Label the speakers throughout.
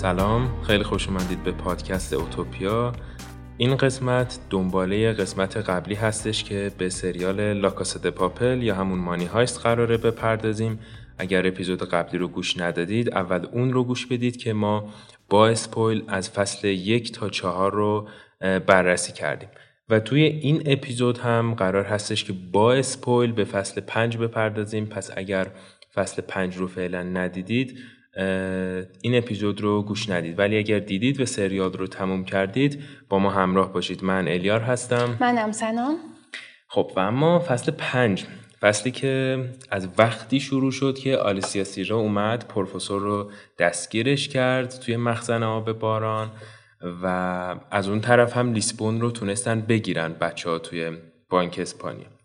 Speaker 1: سلام خیلی خوش اومدید به پادکست اوتوپیا. این قسمت دنباله قسمت قبلی هستش که به سریال لاکاست پاپل یا همون مانی هایست قراره بپردازیم. اگر اپیزود قبلی رو گوش ندادید اول اون رو گوش بدید که ما با اسپویل از فصل یک تا چهار رو بررسی کردیم. و توی این اپیزود هم قرار هستش که با اسپویل به فصل پنج بپردازیم. پس اگر فصل پنج رو فعلا ندیدید این اپیزود رو گوش ندید. ولی اگر دیدید و سریال رو تموم کردید با ما همراه باشید. من الیار هستم.
Speaker 2: منم سنام.
Speaker 1: خب و اما فصل پنج. فصلی که از وقتی شروع شد که آلیسیا سیرا اومد پروفسور رو دستگیرش کرد توی مخزن آب باران و از اون طرف هم لیسبون رو تونستن بگیرن بچه ها توی بانک اسپانیا.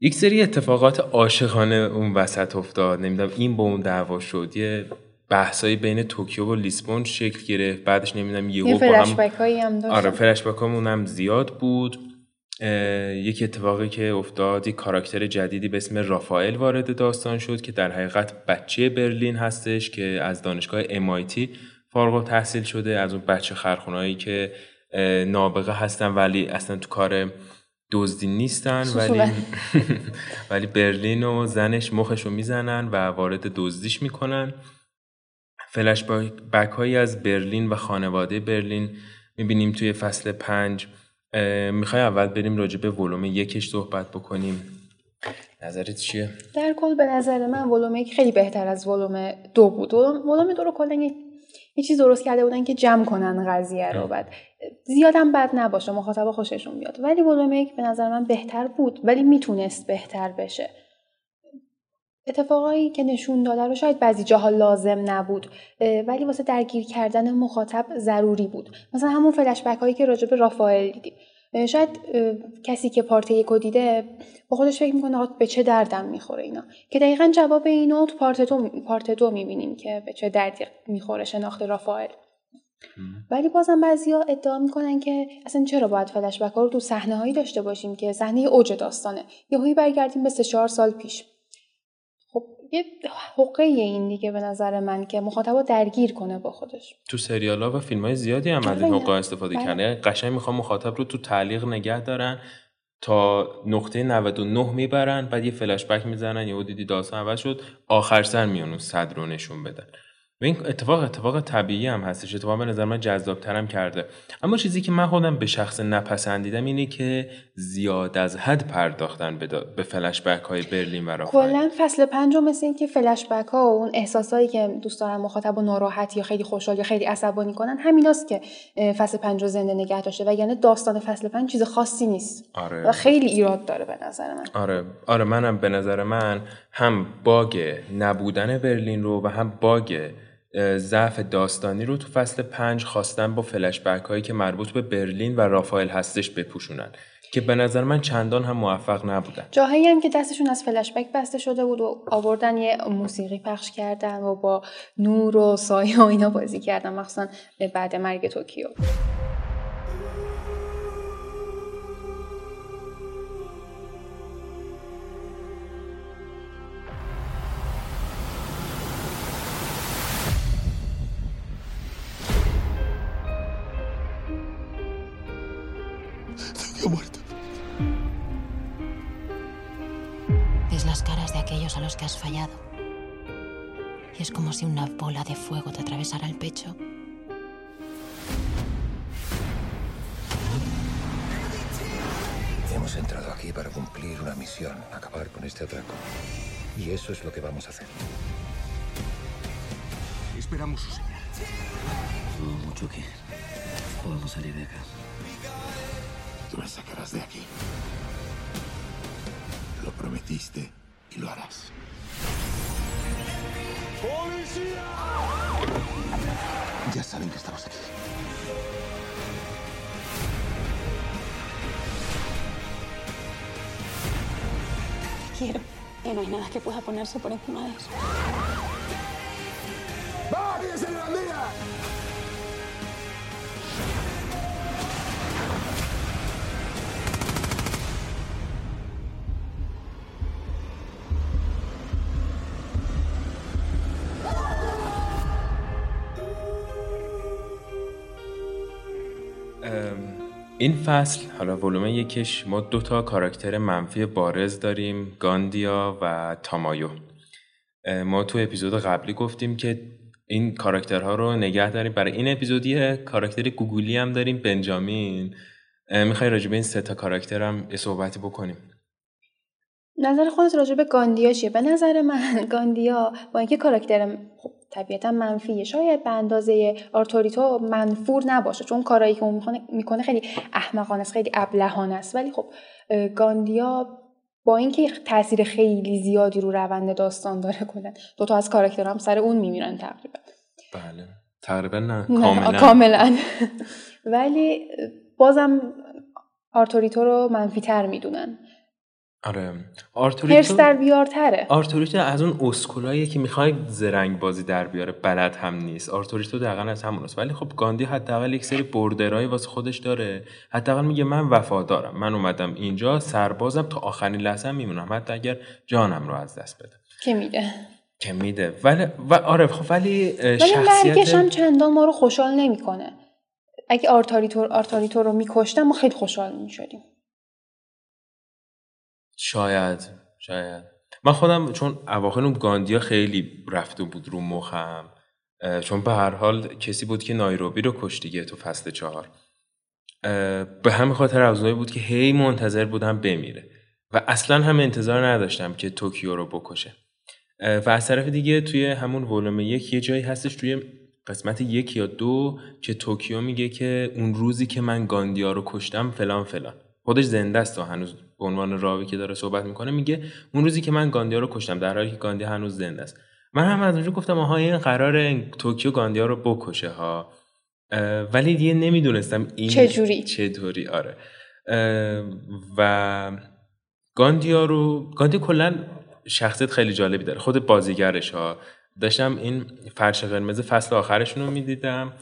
Speaker 1: یک سری اتفاقات عاشقانه اون وسط افتاد. نمی‌دونم این با اون دعوا شد. یه بحثایی بین توکیو و لیسبون شکل گرفت. بعدش نمی‌دونم
Speaker 2: یه فلشبک هایی هم داشت.
Speaker 1: آره فلشبک هم زیاد بود. یک اتفاقی که افتاد یک کاراکتر جدیدی به اسم رافائل وارد داستان شد که در حقیقت بچه برلین هستش که از دانشگاه MIT فارغ تحصیل شده از اون بچه خرخونهایی که نابغه هستن ولی اصلا تو کار دزدی نیستن ولی ولی برلین و زنش مخش رو می‌زنن و وارد دزدیش می‌کنن. فلش بک هایی از برلین و خانواده برلین می‌بینیم توی فصل پنج. می‌خوای اول بریم راجع به ولوم یکش صحبت بکنیم. نظرت چیه؟
Speaker 2: در کل به نظر من ولوم یک خیلی بهتر از ولوم دو بود. ولوم دو رو کلا یه چیز درست کرده بودن که جمع کنن قضیه رو بعد. زیادم بد نباشه مخاطب خوششون بیاد ولی ولوم یک به نظر من بهتر بود ولی می‌تونست بهتر بشه. اتفاقایی که نشون داده رو شاید بعضی جاها لازم نبود ولی واسه درگیر کردن مخاطب ضروری بود. مثلا همون فلشبک هایی که راجع به رافائل دیدیم. شاید کسی که پارت یکو دیده با خودش فکر می‌کنه به چه دردم می‌خوره اینا. که دقیقا جواب اینو تو پارت دو, پارت دو می‌بینیم که به چه دردی می‌خوره شناخت رافائل. ولی بازم بعضیا ادعا می‌کنن که اصلا چرا باید فلشبک ها رو تو صحنه هایی داشته باشیم که صحنه اوج داستانه. یهویی برگردیم به سه چهار سال پیش. یه حقه این دیگه به نظر من که مخاطب درگیر کنه با خودش.
Speaker 1: تو سریال ها و فیلم های زیادی هم از این حقه استفاده بله. کرده قشنگ می‌خوام مخاطب رو تو تعلیق نگه دارن تا نقطه 99 می‌برن بعد یه فلش بک می‌زنن یه دیدی داستان عوض شد آخر سر میان صد رو نشون بدن. و این اتفاق اتفاق طبیعی هم هستش اتفاق به نظر من جذابترم کرده. اما چیزی که من خودم به شخص نپسندیدم اینه که زیاد از حد پرداختن به, به فلش بک های برلین و
Speaker 2: کلا فصل پنجم مثل این که فلش بک ها و اون احساسایی که دوست دارن مخاطب و ناراحت یا خیلی خوشحال یا خیلی عصبانی کنن همیناست که فصل پنج رو زنده نگه داشته. و یعنی داستان فصل پنج چیز خاصی نیست.
Speaker 1: آره.
Speaker 2: و خیلی ایراد داره به نظر من.
Speaker 1: آره. آره منم به نظر من هم باگ نبودن برلین رو و هم باگ ضعف داستانی رو تو فصل پنج خواستن با فلش هایی که مربوط به برلین و رافائل هستش بپوشونن که به نظر من چندان هم موفق نبودن.
Speaker 2: جاهایی هم که دستشون از فلش بک بسته شده بود و آوردن یه موسیقی پخش کردن و با نور و سایه و اینا بازی کردن مخصوصا بعد مرگ توکیو.
Speaker 3: Los que has fallado. Y es como si una bola de fuego te atravesara el pecho.
Speaker 4: Hemos entrado aquí para cumplir una misión, acabar con este atraco. Y eso es lo que vamos a hacer.
Speaker 5: Esperamos su señal.
Speaker 6: No mucho que podemos salir de acá.
Speaker 5: Tú me sacarás de aquí. Lo prometiste y lo harás. ¡Policía! Ya saben que estamos aquí.
Speaker 3: Te quiero. Y no hay nada que pueda ponerse por encima de eso.
Speaker 5: ¡Va, en la mía!
Speaker 1: این فصل حالا ولوم یکش ما دو تا کاراکتر منفی بارز داریم گاندیا و تامایو. ما تو اپیزود قبلی گفتیم که این کاراکترها رو نگه داریم. برای این اپیزود یه کاراکتر گوگولی هم داریم بنجامین. می‌خوای راجع به این سه تا کاراکتر هم یه صحبتی بکنیم؟
Speaker 2: نظر خودت راجع به گاندیا چیه؟ به نظر من گاندیا با اینکه کاراکتر طبیعتا منفیه شاید به اندازه آرتوریتو منفور نباشه چون کارایی که اون می‌کنه خیلی احمقانه است خیلی ابلهانه است. ولی خب گاندیا با اینکه تاثیر خیلی زیادی رو روند داستان داره که اون دو تا از کاراکترها هم سر اون میمیرن تقریبا.
Speaker 1: بله. تقریبا نه
Speaker 2: کاملا. کاملا. ولی بازم آرتوریتو رو منفی تر می‌دونن.
Speaker 1: آره.
Speaker 2: آرتوریتو هرس در بیارتره.
Speaker 1: آرتوریتو از اون اسکولایی که می‌خوای زرنگ بازی در بیاره بلد هم نیست. آرتوریتو دقیقا از همون است. ولی خب گاندیا حداقل یک سری باورایی واسه خودش داره. حداقل میگه من وفادارم. من اومدم اینجا سربازم. تا آخرین لحظه میمونم. حتی اگر جانم رو از دست بدم
Speaker 2: که میده.
Speaker 1: که میده. ولی و آره خب ولی
Speaker 2: شخصیت هم چندان ما رو خوشحال نمی‌کنه. اگه آرتوریتو آرتوریتو رو میکشتن ما خیلی خوشحال می‌شدیم
Speaker 1: شاید شاید. من خودم چون اواخر اون گاندیا خیلی رفته بود رو مخم چون به هر حال کسی بود که نایروبی رو کشت دیگه تو فصل چهار. به همین خاطر از اونایی بود که هی منتظر بودم بمیره. و اصلا هم انتظار نداشتم که توکیو رو بکشه. و از طرف دیگه توی همون ولوم یک یه جایی هستش توی قسمت یک یا دو که توکیو میگه که اون روزی که من گاندیا رو کشتم فلان فلان. خودش زنده است و هنوز به عنوان راوی که داره صحبت می‌کنه میگه اون روزی که من گاندیا رو کشتم در حالی که گاندیا هنوز زنده است. من هم از اونجا گفتم آها این قرار توکیو گاندیا رو بکشه ها. ولی دیگه نمی‌دونستم این
Speaker 2: چجوری؟
Speaker 1: چطوری آره. و گاندیا رو گاندیا کلا شخصیت خیلی جالبی داره. خود بازیگرش ها. داشتم این فرش قرمز فصل آخرشون رو می‌دیدم.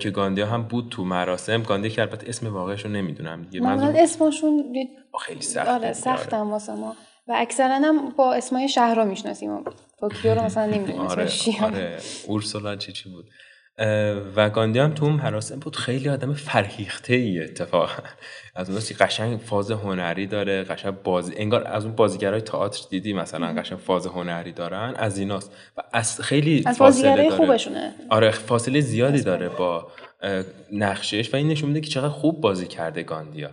Speaker 1: که گاندیا هم بود تو مراسم. گاندیا که البته اسم واقعش رو نمی‌دونم دیگه.
Speaker 2: من اسمشون
Speaker 1: خیلی سخت
Speaker 2: آره سختم آره. واسه ما. و اکثرا هم با اسمای شهرها می‌شناسیم. توکیو رو مثلا نمی‌دونیم
Speaker 1: آره آره. اورسولا چی چی بود. و گاندی هم تو اون مراسم بود. خیلی آدم فرهیخته ای اتفاقا. از اون قشنگ فاز هنری داره قشنگ بازی انگار از اون بازیگرای تئاتر دیدی مثلا قشنگ فاز هنری دارن از ایناست. و از خیلی
Speaker 2: از فاصله داره. خوبشونه.
Speaker 1: آره فاصله زیادی داره با نقشش و این نشون میده که چقدر خوب بازی کرده گاندیا.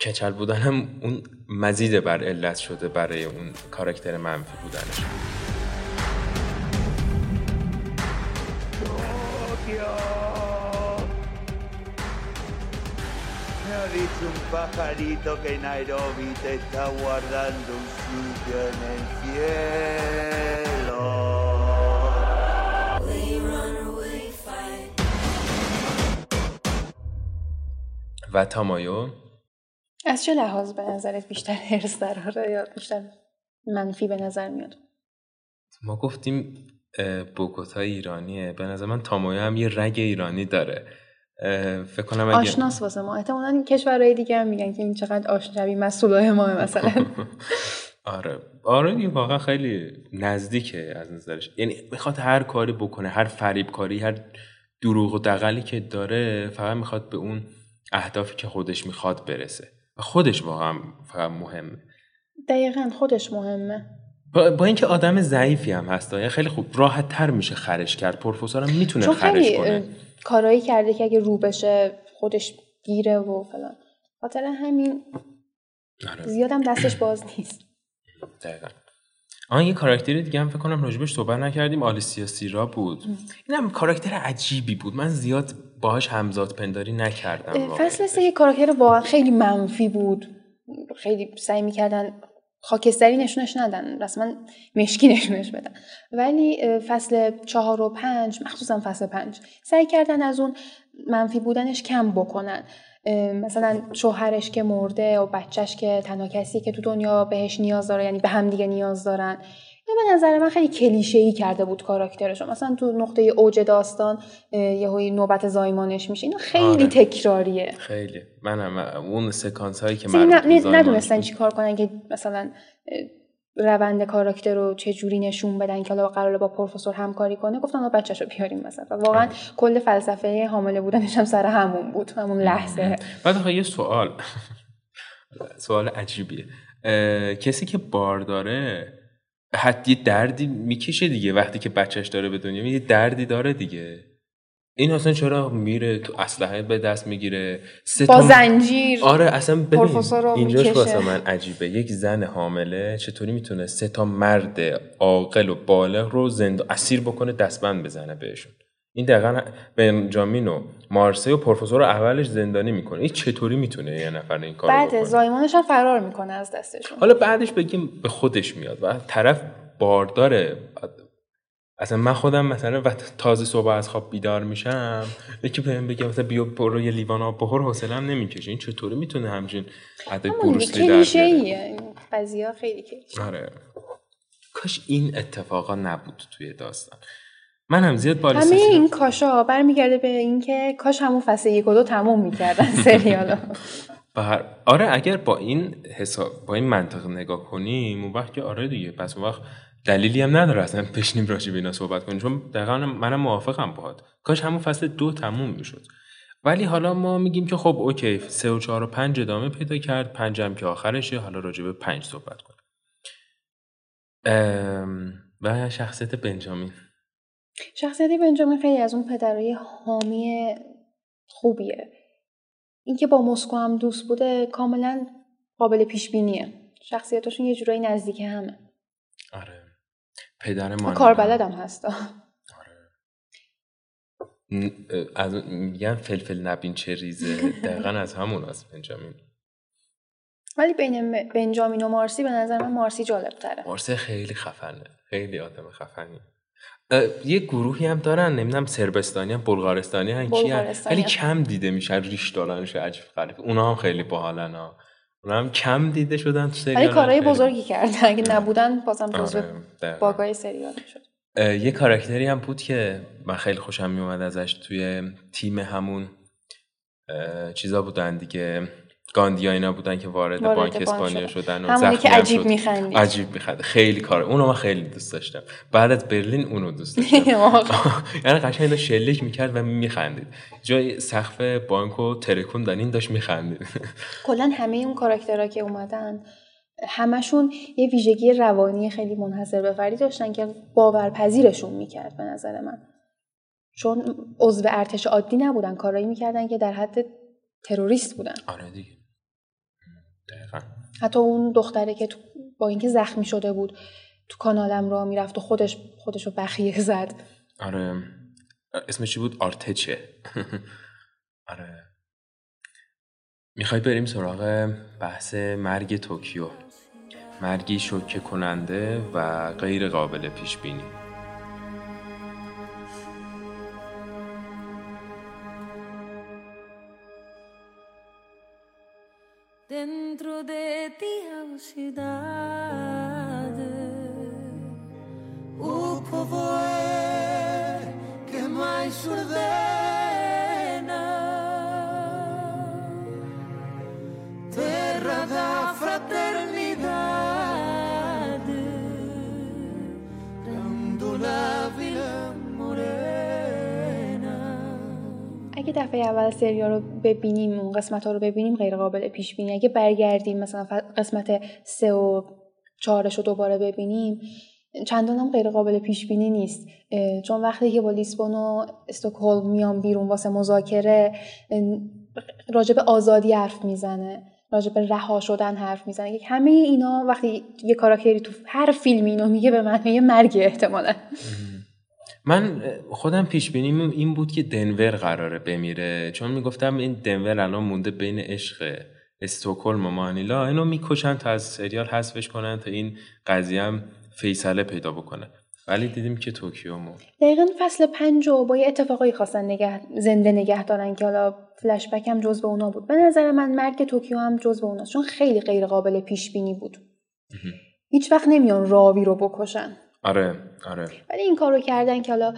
Speaker 1: کچل بودن هم اون مزید بر علت شده برای اون کاراکتر منفی بودنش. Un pajarito que Nairobi te está guardando un sitio en el cielo. و تامایو؟
Speaker 2: از چه لحاظ به نظرت بیشتر هرس داره یا بیشتر منفی به نظر میاد؟
Speaker 1: ما گفتیم بوگوتا ایرانیه. به نظر من تامایو هم یه رگ ایرانی داره. فکر کنم اگه
Speaker 2: آشناس واسه ما. احتمالاً این کشورهای دیگه هم میگن که این چقدر آشنا شبیه مسئولای ما مثلا.
Speaker 1: آره. آره این واقعا خیلی نزدیکه از نظرش. یعنی می‌خواد هر کاری بکنه هر فریب کاری هر دروغ و دقلی که داره فقط می‌خواد به اون اهدافی که خودش می‌خواد برسه. و خودش واقعا فقط مهمه.
Speaker 2: دقیقا خودش مهمه.
Speaker 1: با, اینکه آدم ضعیفی هم هست خیلی خوب راحت تر میشه خرش کرد؟ پروفسور هم می‌تونه خرش کنه.
Speaker 2: کارایی کرده که اگه رو بشه خودش گیره و فلان. خاطر همین آره. زیادم دستش باز نیست.
Speaker 1: دقیقا. آن یه کاراکتر دیگه هم فکر کنم راجبش صحبت نکردیم آلیسیا سیرا بود. این هم کاراکتر عجیبی بود. من زیاد باهاش همزاد پنداری نکردم
Speaker 2: فصل سه یه کاراکتر واقعا خیلی منفی بود. خیلی سعی می‌کردن خاکستری نشونش ندن. رسما مشکی نشونش بدن. ولی فصل چهار و پنج مخصوصا فصل پنج سعی کردن از اون منفی بودنش کم بکنن. مثلا شوهرش که مرده و بچهش که تنها کسی که تو دنیا بهش نیاز داره یعنی به هم دیگه نیاز دارن. به نظر من خیلی کلیشه ای کرده بود کاراکترش مثلا تو نقطه اوج داستان یه نوبت زایمانش میشه. اینا خیلی آره. تکراریه.
Speaker 1: خیلی. منم اون سکانس هایی که
Speaker 2: من ندونستن چی کار کنن که مثلا روند کاراکتر رو چه جوری نشون بدن که حالا قراره با پروفسور همکاری کنه. گفتن حالا بچه‌شو بیاریم مثلا. و واقعا کل فلسفه حامله بودنش هم سر همون بود. همون لحظه.
Speaker 1: بعد یه سوال. سوال عجیبیه. کسی که بار داره حتی دردی می‌کشه دیگه وقتی که بچهش داره به دنیا یه دردی داره دیگه. این اصلا چرا میره تو اسلحه به دست می‌گیره؟
Speaker 2: با زنجیر.
Speaker 1: آره اصلا ببین اینجاش. واسه من عجیبه. یک زن حامله چطوری می‌تونه سه تا مرد عاقل و بالغ رو زند اسیر بکنه دستبند بزنه بهشون؟ این دقیقا بنجامین و مارسی و پروفسور رو اولش زندانی می‌کنه. این چطوری می‌تونه یه نفر این کارو
Speaker 2: بعد
Speaker 1: بکنه؟
Speaker 2: زایمانش هم فرار می‌کنه از دستشون.
Speaker 1: حالا بعدش بگیم به خودش میاد و طرف بارداره اصلا من خودم مثلا وقتی تازه صبح از خواب بیدار میشم یکی بهم بگه مثلا بیا برو یه لیوان آب بخور حوصله‌ام نمی‌کشه. این چطوری می‌تونه همچین عدد بروسلی در بیاره؟
Speaker 2: خیلی کلیشه.
Speaker 1: آره. کاش این اتفاقا نبود توی داستان. من هم زیاد
Speaker 2: همه
Speaker 1: بالستیک
Speaker 2: این کاشا برمیگرده به اینکه کاش همون فصل یک و دو تموم می‌کردن سریالو.
Speaker 1: بر... آره اگر با این حساب با این منطق نگاه کنیم اون وقت که آره دیگه پس اون وقت دلیلی هم نداره اصلا بشینیم راجع به اینا صحبت کنیم چون دقیقا منم موافقم باهات. کاش همون فصل دو تموم می‌شد. ولی حالا ما میگیم که خب اوکی سه و چهار و پنج ادامه پیدا کرد پنج هم که آخرشه حالا راجع به پنج صحبت کنیم. ام، و شخصیت بنجامین.
Speaker 2: شخصیت بنجامین خیلی از اون پدرای حامی خوبیه. اینکه با مسکو هم دوست بوده کاملا قابل پیش بینیه شخصیتاشون یه جورایی نزدیک همه.
Speaker 1: آره. پدر ما
Speaker 2: کاربلدم هست.
Speaker 1: ن- از میگن فلفل نبین چه ریزه. دقیقا از همون است بنجامین.
Speaker 2: ولی بین بنجامین و مارسی به نظر من مارسی جالب تره
Speaker 1: مارسه خیلی خفنه. خیلی آدم خفنی یه گروهی هم دارن نمی‌دونم سربستانی هم بلغارستانی هم کی هم؟
Speaker 2: هم.
Speaker 1: کم دیده میشن ریش دارنش عجیب غریب. اونا هم خیلی باحالن ها. اونا هم کم دیده شدن تو سریال
Speaker 2: ولی کارهای بزرگی کردن. اگه نبودن بازم جزو
Speaker 1: آره،.
Speaker 2: باگای سریال شد.
Speaker 1: یه کاراکتری هم بود که من خیلی خوشم میومد ازش توی تیم همون چیزا بودن دیگه. گاندیا اینا بودن که وارد,
Speaker 2: وارد
Speaker 1: بانک
Speaker 2: بانک
Speaker 1: اسپانیا
Speaker 2: شدن.
Speaker 1: شدن و
Speaker 2: همونی که عجیب. می‌خندید.
Speaker 1: عجیب میخند خیلی کار. اونو من خیلی دوست داشتم. بعد از برلین اونو دوست داشتم. یعنی قشنگ داشت شلیک می‌کرد و میخندید. جای سقف بانکو ترکوندن این داشت میخندید.
Speaker 2: کلا همه اون کاراکترها که اومدن همشون یه ویژگی روانی خیلی منحصر به فردی داشتن که باورپذیرشون می‌کرد به نظر من. چون عضو ارتش عادی نبودن. کارایی می‌کردن که در حد تروریست بودن.
Speaker 1: آره دیگه. دقیقا.
Speaker 2: حتی اون دختره که تو با اینکه زخمی شده بود تو کانالم راه می‌رفت و خودش خودش رو بخیه زد.
Speaker 1: آره. اسمش چی بود؟ آرتچه. آره. می‌خوای بریم سراغ بحث مرگ توکیو. مرگی شوکه کننده و غیر قابل پیش بینی
Speaker 7: dentro de ti a cidade O povo é que máis
Speaker 2: urdeu دفعه اول سریال رو ببینیم اون قسمت ها رو ببینیم غیر قابل پیش بینی اگه برگردیم مثلا قسمت سه و چهارش رو دوباره ببینیم چندان هم غیر قابل پیش بینی نیست چون وقتی که با لیسبون و استکهلم میان بیرون واسه مذاکره به آزادی حرف می‌زنه راجع به رها شدن حرف می‌زنه. همه اینا وقتی یه کاراکتری تو هر فیلم اینو میگه به معنای مرگ احتمالا.
Speaker 1: من خودم پیش بینیم این بود که دنور قراره بمیره. چون می‌گفتم این دنور الان مونده بین عشق استکهلم و مانیلا. اینو می‌کشن تا از سریال حذفش کنن تا این قضیه هم فیصله پیدا بکنه. ولی دیدیم که توکیو مون.
Speaker 2: دقیقا فصل پنج رو با یه اتفاقایی خواستن نگه زنده نگه دارن که حالا فلشبک هم جزو اونا بود. به نظر من مرگ توکیو هم جزو اوناست چون خیلی غیر قابل پیش بینی بود هیچ وقت نمیان راوی رو بکشن.
Speaker 1: آره آره.
Speaker 2: ولی این کارو کردن که حالا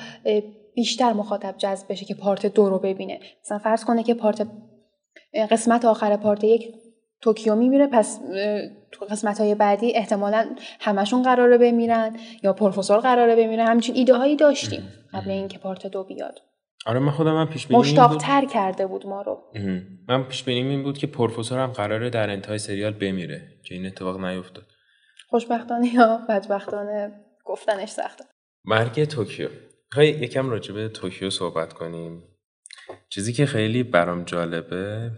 Speaker 2: بیشتر مخاطب جذب بشه که پارت دو رو ببینه. مثلا فرض کنه که پارت قسمت آخر پارت یک توکیو میمیره پس تو قسمت های بعدی احتمالا همشون قراره بمیرن یا پروفسور قراره بمیره. همچین ایده هایی داشتیم قبل اینکه پارت دو بیاد.
Speaker 1: آره من خودم هم پیش بینی
Speaker 2: مشتاق تر کرده بود ما رو.
Speaker 1: من پیش بینیم این بود که پروفسور هم قراره در انتهای سریال بمیره که این اتفاق نیفتاد.
Speaker 2: خوشبختانه یا بدبختانه؟ گفتنش سخته
Speaker 1: مرگ توکیو. می‌خوای یکم راجع به توکیو صحبت کنیم. چیزی که خیلی برام جالبه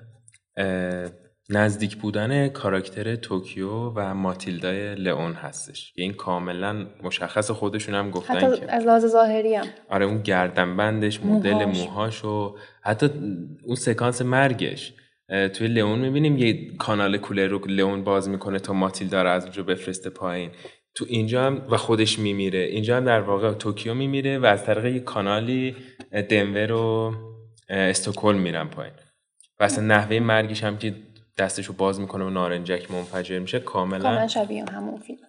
Speaker 1: نزدیک بودن کاراکتر توکیو و ماتیلدای لئون هستش. این کاملا مشخص خودشون هم گفتن
Speaker 2: حتی
Speaker 1: که
Speaker 2: از لحاظ ظاهری هم.
Speaker 1: آره اون گردنبندش مدل
Speaker 2: موهاش.
Speaker 1: و حتی اون سکانس مرگش. توی لئون می‌بینیم یه کانال کولر رو لئون باز می‌کنه تا ماتیلدا رو از اونجا بفرسته پایین. تو اینجا هم و خودش میمیره. اینجا هم در واقع توکیو میمیره و از طریق یه کانالی دنور و استکهلم میرن پایین. و اصلا نحوه مرگش هم که دستشو باز می‌کنه و نارنجک منفجر میشه
Speaker 2: کاملا
Speaker 1: کاملا
Speaker 2: شبیه همون فیلم.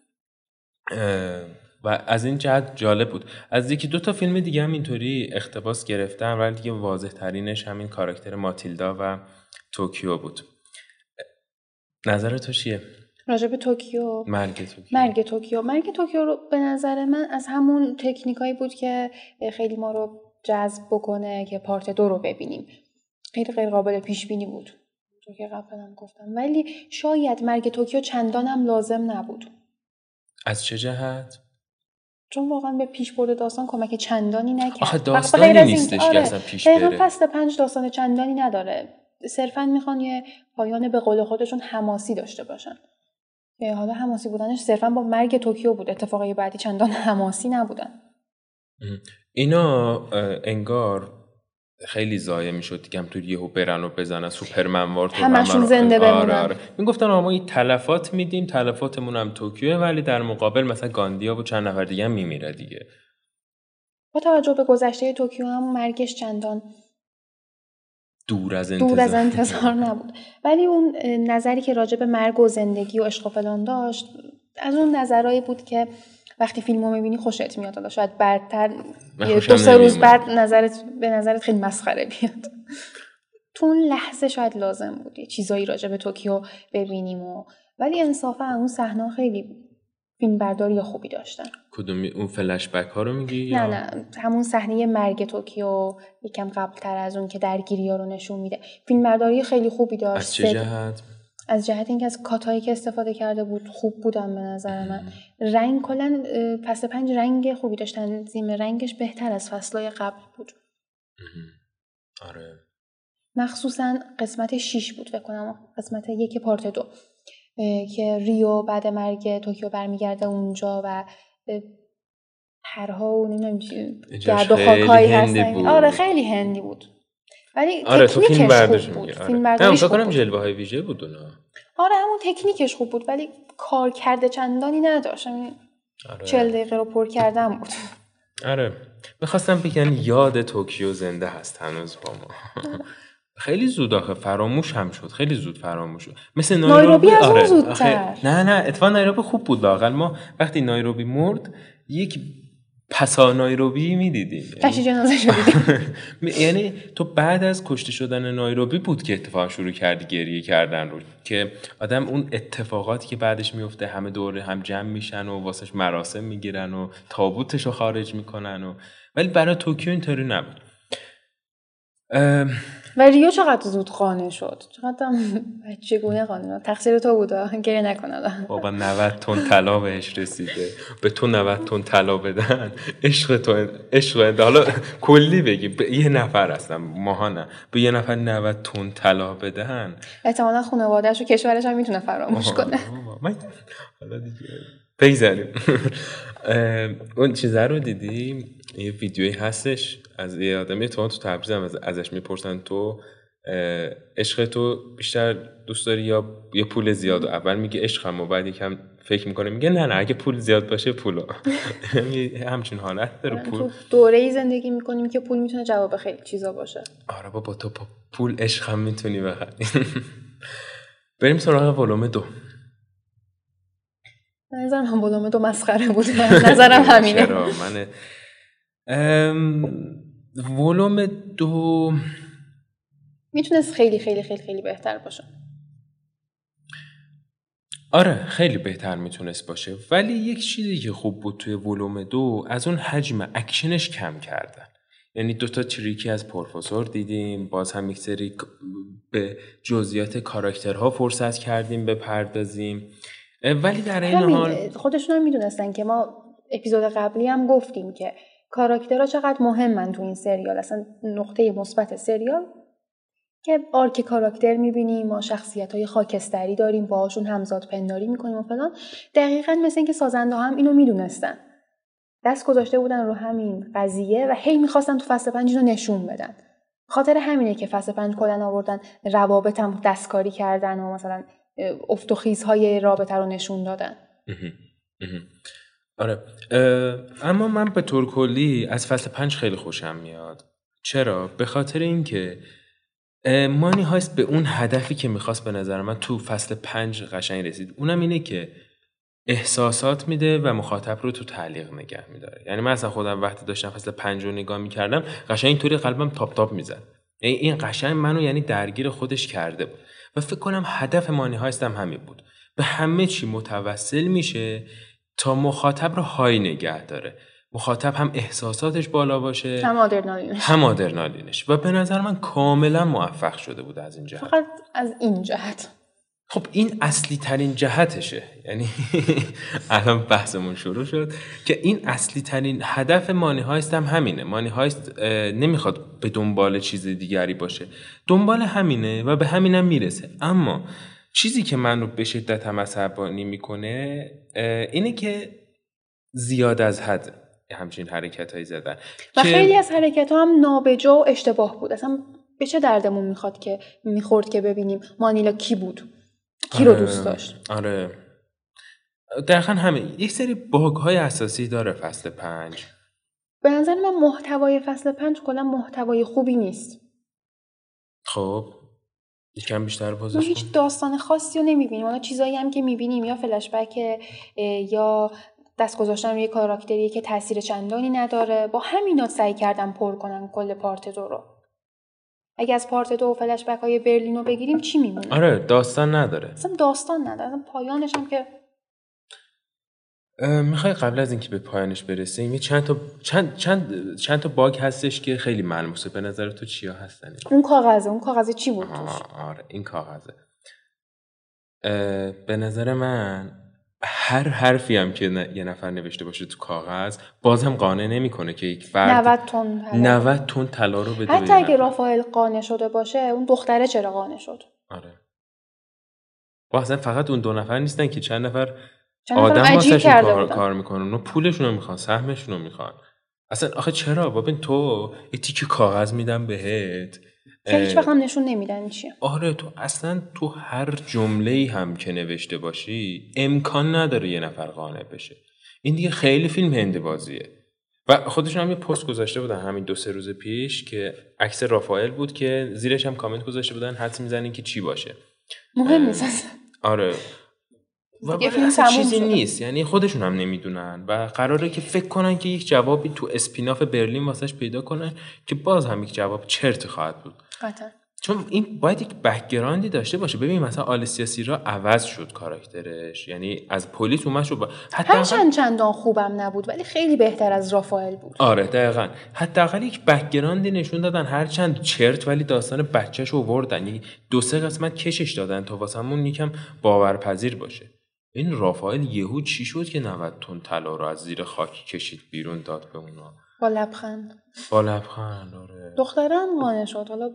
Speaker 1: و از این جهت جالب بود. از یکی دو تا فیلم دیگه هم اینطوری اقتباس گرفتم ولی دیگه واضح ترینش همین کاراکتر ماتیلدا و توکیو بود. نظر تو چیه؟
Speaker 2: راجع به توکیو.
Speaker 1: مرگ توکیو.
Speaker 2: مرگ توکیو. مرگ توکیو رو به نظر من از همون تکنیکایی بود که خیلی ما رو جذب بکنه که پارت دو رو ببینیم. خیلی غیر قابل پیش بینی بود. تو که قبلا گفتم. ولی شاید مرگ توکیو چندانم لازم نبود.
Speaker 1: از چه جهت؟
Speaker 2: چون واقعا به پیشبرد داستان کمک چندانی نکرد.
Speaker 1: آخه
Speaker 2: و-
Speaker 1: داستانی
Speaker 2: غیر
Speaker 1: نیستش که
Speaker 2: آره،
Speaker 1: اصلا پیش بره.
Speaker 2: فصل پنج داستان چندانی نداره. صرفا می‌خوان یه پایان به قول خودشون حماسی داشته باشن. که حالا حماسی بودنش صرفا با مرگ توکیو بود. اتفاقای بعدی چندان حماسی نبودن.
Speaker 1: اینا انگار خیلی ضایع می‌شد دیگه همه تو یهو برن و بزنن. سوپرمنوار تو
Speaker 2: همشون زنده
Speaker 1: آره
Speaker 2: بمونن.
Speaker 1: آره می‌گفتن آقا ما این تلفات میدیم. تلفاتمون هم توکیوه ولی در مقابل مثلا گاندیا و چند نفر دیگه هم میمیره دیگه.
Speaker 2: با توجه به گذشته توکیو هم مرگش چندان
Speaker 1: دور از انتظار.
Speaker 2: دور از انتظار نبود. ولی اون نظری که راجع به مرگ و زندگی و عشق و فلان داشت از اون نظرهایی بود که وقتی فیلم رو می‌بینی خوشت میاد. حالا شاید بعدتر دو سه روز. بعد نظرت به نظرت خیلی مسخره بیاد. تو اون لحظه شاید لازم بود یه چیزایی راجع به توکیو ببینیم و ولی انصافا اون صحنه خیلی فیلم برداری خوبی داشتن.
Speaker 1: کدوم اون فلش بک ها رو میگی
Speaker 2: نه نه. همون صحنه مرگ توکیو یکم قبلتر از اون که درگیری ها رو نشون میده. فیلم برداری خیلی خوبی داشت.
Speaker 1: از چه جهت؟
Speaker 2: از جهت اینکه از cut هایی که استفاده کرده بود خوب بودن به نظر من. رنگ کلا فصل پنج رنگ خوبی داشت تنظیم رنگش بهتر از فصلهای قبل بود.
Speaker 1: آره.
Speaker 2: مخصوصا قسمت 6 بود فکر کنم قسمت یک پارت دو. که ریو بعد مرگ توکیو برمیگرده اونجا و پرها و نمی‌دونم گرد و خاکایی هستن. آره خیلی هندی بود. ولی
Speaker 1: آره تو
Speaker 2: تکنیکش
Speaker 1: فیلم برداشت
Speaker 2: خوب بود فیلم
Speaker 1: آره.
Speaker 2: برداریش
Speaker 1: فکر کنم. جلوه های ویژه بود اونا.
Speaker 2: آره همون تکنیکش خوب بود ولی کار کرده چندانی نداشت. همین
Speaker 1: آره.
Speaker 2: چل دقیقه رو پر کردم بود.
Speaker 1: آره. می‌خواستم بگن یاد توکیو زنده هست هنوز با ما. خیلی زود آخه فراموش هم شد خیلی زود فراموش شد. مثل
Speaker 2: نایروبی
Speaker 1: نایروبی
Speaker 2: از اون
Speaker 1: آره
Speaker 2: زودتر.
Speaker 1: آخه- نه نه اتفاقا نایروبی خوب بود لاقل ما وقتی نایروبی مرد یک پسا نایروبی می‌دیدیم.
Speaker 2: کشی جنازه شدیدیم
Speaker 1: یعنی تو بعد از کشته شدن نایروبی بود که اتفاق شروع کردی گریه کردن رو. که آدم اون اتفاقاتی که بعدش میفته همه دوره هم جمع میشن و واسش مراسم می‌گیرن و تابوتش رو خارج می‌کنن و ولی برای توکیو اینطوری نبود.
Speaker 2: و ریو چقدر زود قانع شد؟ چقدر هم بچگونه قانع شد. تقصیر تو بود. گریه نکن الان.
Speaker 1: بابا 90 تن طلا بهش رسیده. به تو 90 تن طلا بدن. عشق تو عشق حالا کلی بگی. به یه نفر هستم ماها نه. به یه نفر 90 تن طلا بدن.
Speaker 2: احتمالا خانوادهش و کشورش هم می‌تونه فراموش کنه.
Speaker 1: من حالا دیگه بگذاریم. اون چیزه رو دیدی یه ویدیویی هستش. از یه آدمی تو تو تبریز هم از- ازش می‌پرسن تو عشق تو بیشتر دوست داری یا یه پول زیاد؟ و اول میگه عشقم و بعد یکم فکر می‌کنه. میگه نه نه اگه پول زیاد باشه پولو همچین حالت داره.
Speaker 2: تو
Speaker 1: پول
Speaker 2: دوره ای زندگی می‌کنیم که پول می‌تونه جواب خیلی چیزا باشه.
Speaker 1: آره بابا تو پول عشق هم می‌تونی بخری. بریم سراغ ولوم دو.
Speaker 2: به نظر من ولوم دو مسخره بود. نظرم همینه.
Speaker 1: چرا؟ من ولوم دو.
Speaker 2: می‌تونست خیلی خیلی خیلی خیلی بهتر باشه.
Speaker 1: آره خیلی بهتر می‌تونست باشه. ولی یک چیزی که خوب بود توی ولوم دو از اون حجم اکشنش کم کردن. یعنی دوتا trick ی از پروفسور دیدیم باز هم یک سری به جزئیات کاراکترها فرصت کردیم بپردازیم. ولی در این حال
Speaker 2: خودشون هم می‌دونستن که ما اپیزود قبلی هم گفتیم که کاراکترها چقدر مهمن تو این سریال. اصلا نقطه مثبت سریال که آرک کاراکتر می‌بینیم ما شخصیت های خاکستری داریم باهاشون همزاد پنداری می‌کنیم و فلان. دقیقا مثل اینکه سازنده هم اینو می‌دونستن. دست گذاشته بودن رو همین قضیه و هی می‌خواستن تو فصل پنج اینو نشون بدن. خاطر همینه که فصل پنج کلن آوردن روابط هم دستکاری کردن و مثلا افت و خیزهای رابطه رو نشون دادن.
Speaker 1: آره. اما من به طور کلی از فصل پنج خیلی خوشم میاد. چرا؟ به خاطر اینکه مانی هایست به اون هدفی که می‌خواست به نظر من تو فصل پنج قشنگ رسید. اونم اینه که احساسات میده و مخاطب رو تو تعلیق نگه میداره. یعنی من اصلا خودم وقتی داشتم فصل پنج رو نگاه می‌کردم قشنگ اینطوری قلبم تاپ تاپ می‌زد. این قشنگ منو یعنی درگیر خودش کرده بود. و فکر کنم هدف مانی هایست هم همین بود. به همه چی متوسل میشه تا مخاطب رو های نگه داره. مخاطب هم احساساتش بالا باشه.
Speaker 2: هم آدرنالینش.
Speaker 1: هم آدرنالینش. و به نظر من کاملا موفق شده بود از این جهت.
Speaker 2: فقط از این جهت.
Speaker 1: خب این اصلی ترین جهتشه. یعنی الان بحثمون شروع شد که این اصلی ترین هدف مانی هایست هم همینه. مانی هایست نمی‌خواد به دنبال چیز دیگری باشه. دنبال همینه و به همینم می‌رسه. اما چیزی که من رو به شدت هم عصبانی می‌کنه اینه که زیاد از حد همچین حرکت هایی زدن.
Speaker 2: و خیلی از حرکت ها هم نابجا و اشتباه بود. اصلا به چه دردمون می‌خواد که می‌خورد که ببینیم مانیلا کی بود؟ کی رو دوست
Speaker 1: آره.
Speaker 2: داشت؟
Speaker 1: آره. دقیقا همه یک سری باگ های اساسی داره فصل پنج.
Speaker 2: به نظر من محتوای فصل پنج کلا محتوای خوبی نیست.
Speaker 1: خب. یکم بیشتر
Speaker 2: ما
Speaker 1: بازش
Speaker 2: هیچ داستان خاصی رو نمی‌بینیم. حالا چیزایی هم که می‌بینیم یا فلشبک یا دست گذاشتن روی کاراکتری که تاثیر چندانی نداره. با همینا سعی کردن پر کنن کل پارت دو رو. اگه از پارت دو و فلشبک های برلین رو بگیریم چی میمونه؟
Speaker 1: آره داستان نداره.
Speaker 2: اصلا داستان نداره اصلا پایانش هم که
Speaker 1: می‌خوای قبل از اینکه به پایانش برسیم یه چند تا چند چند چند تا باگ هستش که خیلی ملموسه. به نظر تو چیا هستن؟
Speaker 2: اون کاغذه اون کاغذه چی بود توش؟
Speaker 1: آره این کاغذه. به نظر من هر حرفی هم که یه نفر نوشته باشه تو کاغذ بازم قانع نمی‌کنه که یک فرد
Speaker 2: 90 تن طلا.
Speaker 1: 90 تن طلا رو بده
Speaker 2: حتی اگه. رافائل قانع شده باشه اون دختره چرا قانع شد؟
Speaker 1: آره. اصلا فقط اون دو نفر نیستن که چند نفر
Speaker 2: چند
Speaker 1: آدم واسهشون
Speaker 2: کرده
Speaker 1: کار, کار می‌کنن. اونا پولشون رو می‌خوان سهمشون رو می‌خوان. اصلا آخه چرا؟ ببین تو یه تیکه کاغذ میدم بهت.
Speaker 2: که هیچ هم نشون نمیدن چیه.
Speaker 1: آره تو اصلا تو هر جمله هم که نوشته باشی امکان نداره یه نفر قانع بشه. این دیگه خیلی فیلم هندی بازیه. و خودشون هم یه پست گذاشته بودن همین دو سه روز پیش که عکس رافائل بود که زیرش هم کامنت گذاشته بودن حدس می‌زنین که چی باشه.
Speaker 2: مهم نیست.
Speaker 1: آره. و چیزی
Speaker 2: شده.
Speaker 1: نیست. یعنی خودشون هم نمی‌دونن و قراره که فکر کنن که یک جوابی تو spin-off برلین واسش پیدا کنن که باز هم یک جواب چرت خواهد بود.
Speaker 2: قطعا.
Speaker 1: چون این باید یک background ی داشته باشه. ببین مثلا آلیسیا سیرا عوض شد کاراکترش. یعنی از پلیس اومد شد با حتی
Speaker 2: هرچند چندان خوبم نبود ولی خیلی بهتر از رافائل بود.
Speaker 1: آره دقیقا. حداقل یک background ی نشون دادن هرچند چرت ولی داستان بچهش رو آوردن یعنی دو سه قسمت کشش دادن تا واسمون یکم باورپذیر باشه. این رافائل یهو چی شد که 90 تن طلا رو از زیر خاک کشید بیرون داد به اونا؟
Speaker 2: با لبخند.
Speaker 1: با لبخند آره.
Speaker 2: دختره هم قانع شد. حالا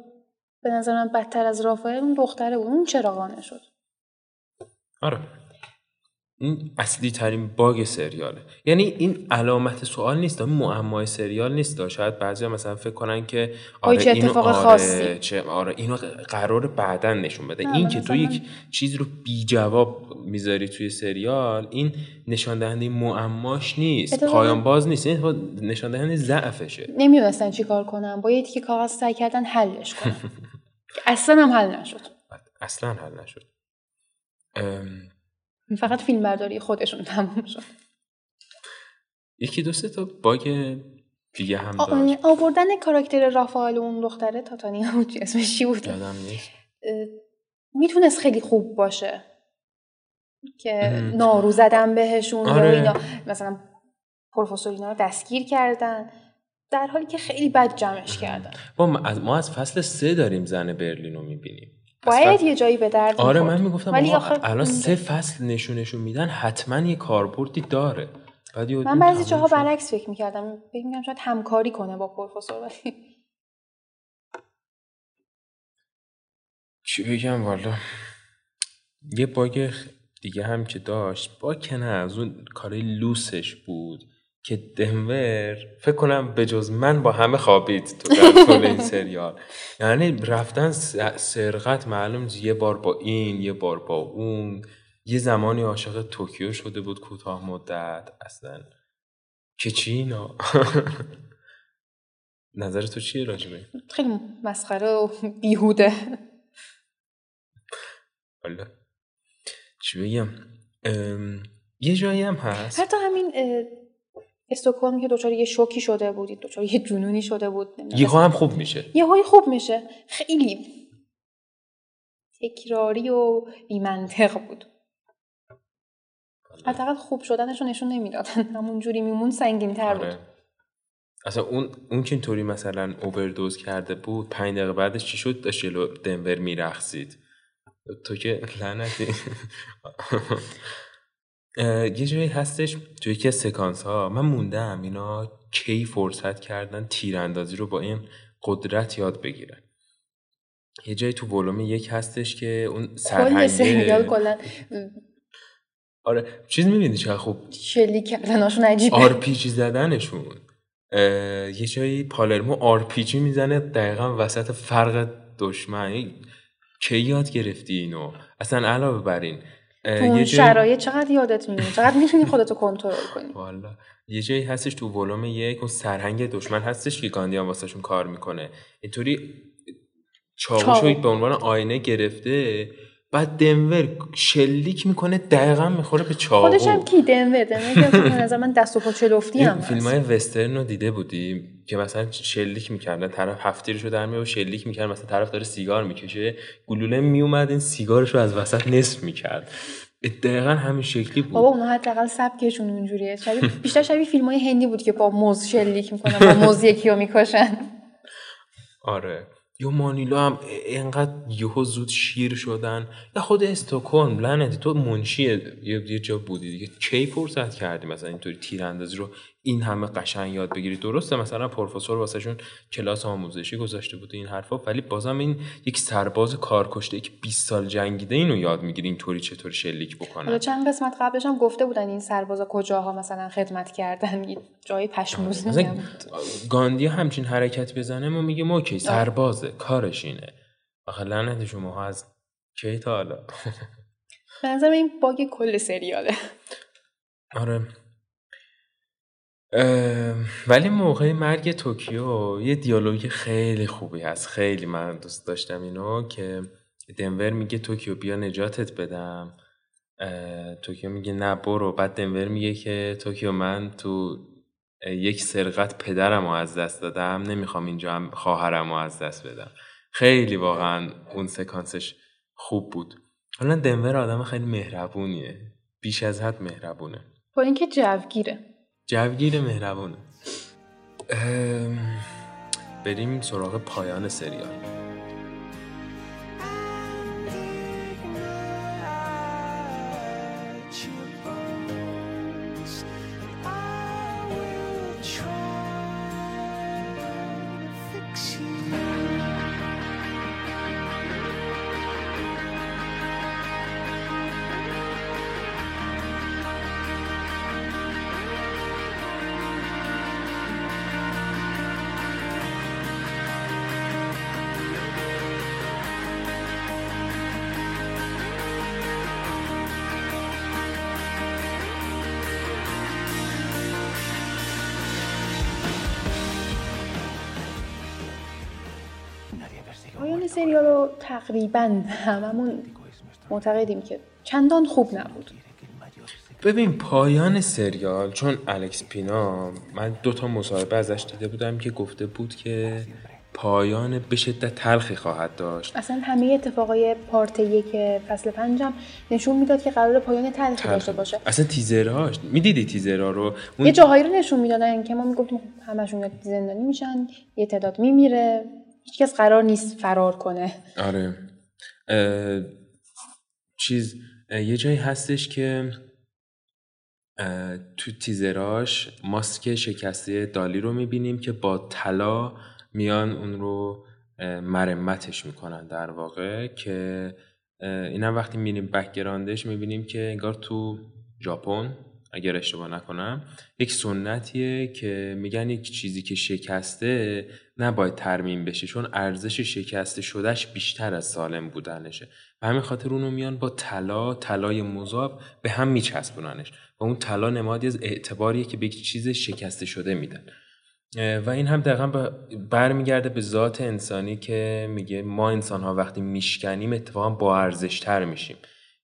Speaker 2: به نظر من بدتر از رافائل اون دختره بود. اون چرا قانع شد.
Speaker 1: آره. این اصلی ترین باگ سریاله. یعنی این علامت سوال نیست این معمای سریال نیست. شاید بعضی مثلا فکر کنن که
Speaker 2: آی چه
Speaker 1: اینو
Speaker 2: اتفاق
Speaker 1: آره
Speaker 2: خاصی.
Speaker 1: چه آره اینو قرار بعدا نشون بده. این که تو یک چیز رو بی جواب می‌ذاری توی سریال این نشان دهنده معماش نیست. پایان باز نیست. این نشان دهنده ضعفشه.
Speaker 2: نمی‌دونستن چی کار کنن با یه تیکه کاغذ سعی کردن حلش که اصلا هم حل نشد.
Speaker 1: اصلا حل نشد. ام،
Speaker 2: فقط فیلم برداری خودشون تموم شد.
Speaker 1: یکی دو سه تا باگ دیگه هم داشت
Speaker 2: آوردن کاراکتر رافائل و اون دختره تاتانیا بود اسمش چی بود؟
Speaker 1: یادم نیست.
Speaker 2: می‌تونست خیلی خوب باشه که نارو زدن بهشون
Speaker 1: آره.
Speaker 2: یا اینا. مثلا پروفسور اینا رو دستگیر کردن. در حالی که خیلی بد جمعش کردن.
Speaker 1: ما از, ما از فصل سه داریم زن برلین رو می‌بینیم.
Speaker 2: باید یه جایی به درد
Speaker 1: آره
Speaker 2: می‌خورد.
Speaker 1: من می‌گفتم
Speaker 2: ولی آخه
Speaker 1: الان سه فصل نشونشون میدن حتما یه کاربردی داره. بعد
Speaker 2: من بعضی جاها. برعکس فکر می‌کردم. فکر می‌کردم شاید همکاری کنه با پروفسور ولی
Speaker 1: چی بگم والا؟ یه باگ دیگه هم که داشت. با که نه از اون کارای لوسش بود. که دنور فکر کنم به جز من با همه خوابید تو در طول این سریال. یعنی رفتن سرقت معلوم یه بار با این یه بار با اون. یه زمانی عاشق توکیو شده بود کوتاه مدت. اصلا که چی اینا؟ نظر تو چیه راجبه؟
Speaker 2: خیلی مسخره و بیهوده.
Speaker 1: حالا چی بگم؟ یه جایی هم هست.
Speaker 2: حتی همین استکهلم که دچار یه شوکی شده بود دچار یه جنونی شده بود.
Speaker 1: یهو هم خوب میشه.
Speaker 2: یه های خوب میشه. خیلی تکراری و بیمنطق بود. حداقل خوب شدنش رو نشون نمی‌دادن. همون جوری میمون سنگین تر بود.
Speaker 1: آره. اصلا اون اون که اینطوری مثلا اووردوز کرده بود پنج دقیقه بعدش چی شد؟ داشت جلو دنور میرقصید. تو که لعنتی. یه جایی هستش توی یکی از سکانس ها من موندم اینا کی فرصت کردن تیراندازی رو با این قدرت یاد بگیرن. یه جایی تو ولوم یک هستش که اون سرهنگه
Speaker 2: سریال کلا.
Speaker 1: آره. چیز می‌بینی چقدر خوب
Speaker 2: شلیک کردناشون عجیبه.
Speaker 1: آرپیجی زدنشون. یه جایی پالرمو آرپیجی می‌زنه دقیقا وسط فرق دشمن کی یاد گرفتی اینو؟ اصلا علاوه بر این
Speaker 2: تو شرایط چقدر یادت میمونه؟ چقدر می‌تونی خودتو کنترل کنی؟
Speaker 1: والا یه جایی هستش تو ولوم یک اون سرهنگ دشمن هستش که گاندیان واسهشون کار می‌کنه. اینطوری چاقوشو
Speaker 2: چاقو.
Speaker 1: به عنوان آینه گرفته بعد دنور شلیک می‌کنه دقیقا می‌خوره به چاقو
Speaker 2: خودش هم کی؟ دنور. دنور من دست و پا چلفتی هم
Speaker 1: فیلم های وسترن رو دیده بودیم که مثلا شلیک می‌کردن طرف هفتیرش رو در میاره و شلیک می‌کرد مثلا طرف داره سیگار می‌کشه گلوله میومد این سیگارش رو از وسط نصف می‌کرد. دقیقا همین شکلی بود.
Speaker 2: بابا اونها حداقل سبکشون اونجوریه. شبیه بیشتر شبیه فیلم های هندی بود که با موز شلیک می‌کنن با موز یکی رو می‌کشن.
Speaker 1: آره. یا مانیلا هم اینقدر یهو زود شیر شدن. یا خود استکهلم لعنتی تو منشی یه, یه جا بودی دیگه. کی فرصت کردی مثلا اینطوری تیراندازی رو؟ این همه قشنگ یاد بگیری. درسته مثلا پروفسور واسهشون کلاس آموزشی گذاشته بود و این حرفا ولی بازم این یک سرباز کارکشته که 20 سال جنگیده اینو یاد می‌گیری اینطوری چطور شلیک
Speaker 2: حالا
Speaker 1: بکنه
Speaker 2: چند قسمت قبلش هم گفته بودن این سربازا کجاها مثلا خدمت کردن جای پشموز
Speaker 1: مثلا
Speaker 2: نمی‌دونم.
Speaker 1: گاندی همچین حرکت بزنه ما میگیم اوکی سربازه کارش اینه. آخه لعنت شما از کی تا حالا؟
Speaker 2: این باگ کل سریاله.
Speaker 1: آره. ولی موقع مرگ توکیو یه دیالوگ خیلی خوبی هست. خیلی من دوست داشتم اینو که دنور میگه توکیو بیا نجاتت بدم. توکیو میگه نه برو. بعد دنور میگه که توکیو من تو یک سرقت پدرم رو از دست دادم. نمی‌خوام اینجا هم خواهرم رو از دست بدم. خیلی واقعا اون سکانسش خوب بود. حالا دنور آدم خیلی مهربونیه. بیش از حد مهربونه.
Speaker 2: با اینکه جوگیره.
Speaker 1: جوگیر مهربونه بریم سراغ پایان سریال.
Speaker 2: سریال رو تقریبا هممون معتقدیم که چندان خوب نبود.
Speaker 1: ببین پایان سریال چون الکس پینا من دو تا مصاحبه ازش دیده بودم که گفته بود که پایان به شدت تلخی خواهد داشت.
Speaker 2: اصلا همه اتفاقای پارت یک فصل پنجم نشون می‌داد که قرار پایان تلخی داشته باشه.
Speaker 1: اصلا تیزرهاش می‌دیدی تیزرها رو؟ اون
Speaker 2: یه جاهایی رو نشون می‌دادن که ما می‌گفتیم خب همشون زندانی میشن یه تعداد میمیره. هیچکس قرار نیست فرار کنه.
Speaker 1: آره. چیز یه جایی هستش که تو تیزراش ماسک شکسته دالی رو می‌بینیم که با طلا میان اون رو مرمتش می‌کنن در واقع که اه، اینم وقتی میریم background ش می‌بینیم که انگار تو ژاپن اگر اشتباه نکنم یک سنتیه که میگن یک چیزی که شکسته نباید ترمیم بشه چون ارزش شکسته شدهش بیشتر از سالم بودنشه. و همین خاطر اونو میان با طلا طلای مذاب به هم میچسبوننش. و اون طلا نمادی از اعتباریه که به یک چیز شکسته شده میدن. و این هم دقیقا برمیگرده به ذات انسانی که میگه ما انسان ها وقتی میشکنیم اتفاقا با ارزشتر میشیم.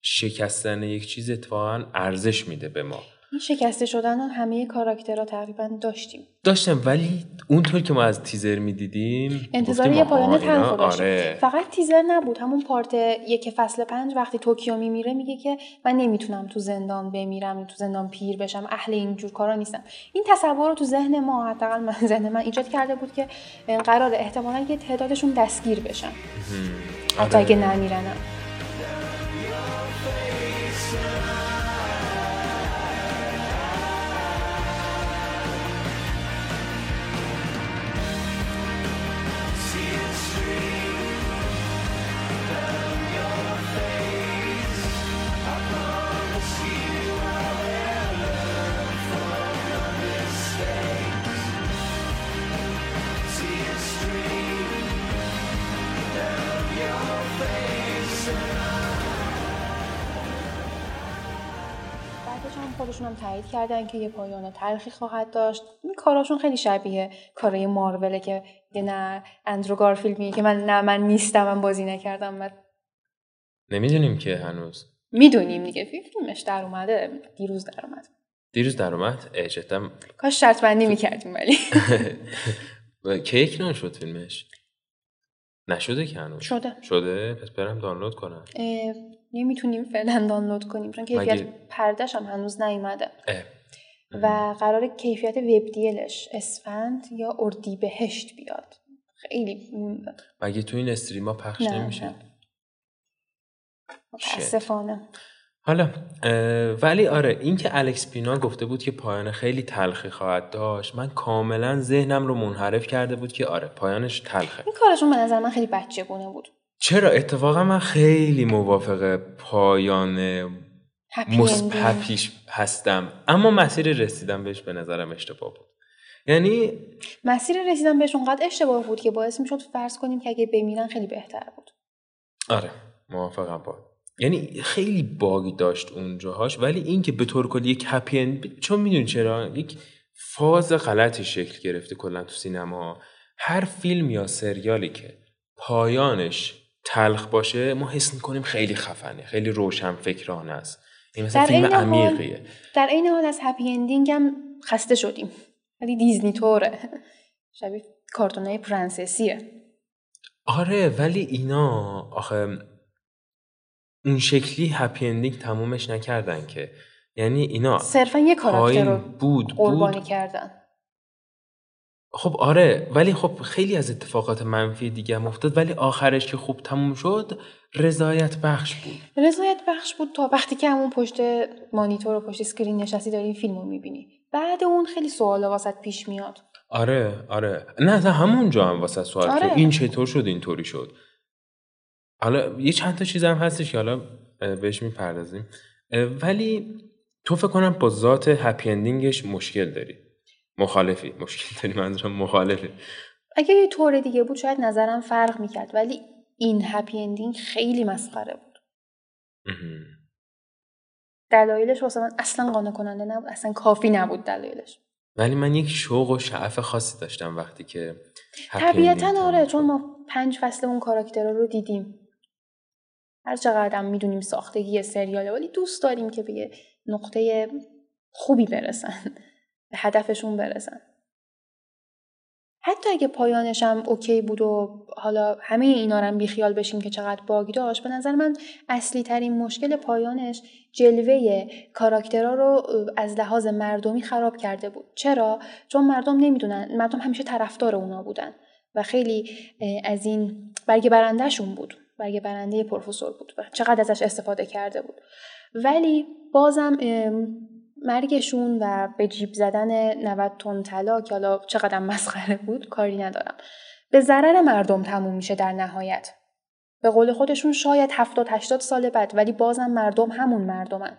Speaker 1: شکستن یک چیز اتفاقا ارزش میده به ما.
Speaker 2: این شکسته شدن رو همه کاراکترها تقریبا داشتیم.
Speaker 1: داشتم ولی اونطور که ما از تیزر می‌دیدیم
Speaker 2: انتظار یه پایان تلخ
Speaker 1: آره.
Speaker 2: فقط تیزر نبود. همون پارت یک فصل پنج وقتی توکیو میمیره میگه که من نمی‌تونم تو زندان بمیرم تو زندان پیر بشم اهل اینجور کارا نیستم. این تصور رو تو ذهن ما حداقل من ذهن من ایجاد کرده بود که قرار احتمالا یه تعدادشون دستگیر بشن. حتی
Speaker 1: آره.
Speaker 2: اگه نمیرنم تایید کردن که یه پایان تلخی خواهد داشت. این کاراشون خیلی شبیه کارای ماروله که یه نه اندرو گارفیلد میگه که من نه من نیستم من بازی نکردم. و
Speaker 1: نمی‌دونیم که هنوز.
Speaker 2: می‌دونیم دیگه. فی- فیلمش در اومده. دیروز در اومد.
Speaker 1: دیروز در اومد؟ جدا.
Speaker 2: کاش شرط بندی می‌کردیم ولی.
Speaker 1: کی اکران شد فیلمش؟ نشده که هنوز.
Speaker 2: شده.
Speaker 1: شده؟ پس برم دانلود کنم.
Speaker 2: نمی‌تونیم فعلا دانلود کنیم چون کیفیت
Speaker 1: مگه-
Speaker 2: پردش هم هنوز نیومده. و قرار کیفیت وب دیلش اسفند یا اردیبهشت بیاد. خیلی
Speaker 1: مگه تو این استریما پخش
Speaker 2: نه،
Speaker 1: نمیشه؟
Speaker 2: نه. متاسفانه.
Speaker 1: حالا ولی آره این که الکس پینا گفته بود که پایان خیلی تلخی خواهد داشت من کاملا ذهنم رو منحرف کرده بود که آره پایانش تلخه.
Speaker 2: این کارشون به نظر من خیلی بچه گونه بود.
Speaker 1: چرا؟ اتفاقا من خیلی موافق پایان مثبتیش هستم. اما مسیر رسیدن بهش به نظرم اشتباه بود. یعنی
Speaker 2: مسیر رسیدن بهش اونقدر اشتباه بود که باعث می‌شد فرض کنیم که اگه بمیرن خیلی بهتر بود.
Speaker 1: آره موافقم با. یعنی خیلی باگ داشت اونجاهاش ولی این که به طور کلی یک هپی اند چون می‌دونی چرا؟ یک فاز غلطی شکل گرفته کلا تو سینما. هر فیلم یا سریالی که پایانش تلخ باشه ما حس می‌کنیم خیلی خفنه خیلی روشن فکرانه است. این مثلا
Speaker 2: در
Speaker 1: فیلم عمیقیه
Speaker 2: در عین حال از happy ending هم خسته شدیم. ولی دیزنی طوره. شبیه کارتونای پرنسسیه.
Speaker 1: آره ولی اینا آخه اون شکلی happy ending تمومش نکردن که. یعنی اینا
Speaker 2: صرفا یه کاراکتر رو
Speaker 1: بود
Speaker 2: قربانی
Speaker 1: بود
Speaker 2: کردن.
Speaker 1: خب آره ولی خب خیلی از اتفاقات منفی دیگه هم افتاد. ولی آخرش که خوب تموم شد رضایت بخش بود.
Speaker 2: رضایت بخش بود تا وقتی که همون پشت مانیتور و پشت اسکرین نشستی داری این فیلم رو می‌بینی. بعد اون خیلی سوال واسط پیش میاد.
Speaker 1: آره آره. نه نه همونجا هم واسه سوال
Speaker 2: آره.
Speaker 1: که این چطور شد اینطوری شد؟ حالا یه چند تا چیز هم هستش که حالا بهش می‌پردازیم. ولی تو فکر کنم با ذات happy ending ش مشکل داری. مخالفی. مشکل داری منظورم مخالفی
Speaker 2: اگه یه طور دیگه بود شاید نظرم فرق می‌کرد ولی این happy ending خیلی مسخره بود. دلایلش واسه من اصلا قانع کننده نبود اصلا کافی نبود دلایلش.
Speaker 1: ولی من یک شوق و شعف خاصی داشتم وقتی که
Speaker 2: طبیعتا آره چون. ما پنج فصل اون کاراکترها رو دیدیم. هر چقدر هم می‌دونیم ساختگی سریاله ولی دوست داریم که به یه نقطه خوبی برسن. به هدفشون برسن. حتی اگه پایانش هم اوکی بود و حالا همه اینا رو هم بیخیال بشیم که چقدر باگ داشت به نظر من اصلی ترین مشکل پایانش جلوه کاراکترها رو از لحاظ مردمی خراب کرده بود. چرا؟ چون مردم نمی‌دونن مردم همیشه طرفدار اونا بودن و خیلی از این برگ برندهشون بود برگ برنده پروفسور بود و چقدر ازش استفاده کرده بود. ولی بازم مرگشون و به جیب زدن 90 تن طلا که حالا چقدر مسخره بود کاری ندارم. به ضرر مردم تموم میشه در نهایت. به قول خودشون شاید 70 80 سال بعد ولی بازم مردم همون مردمن.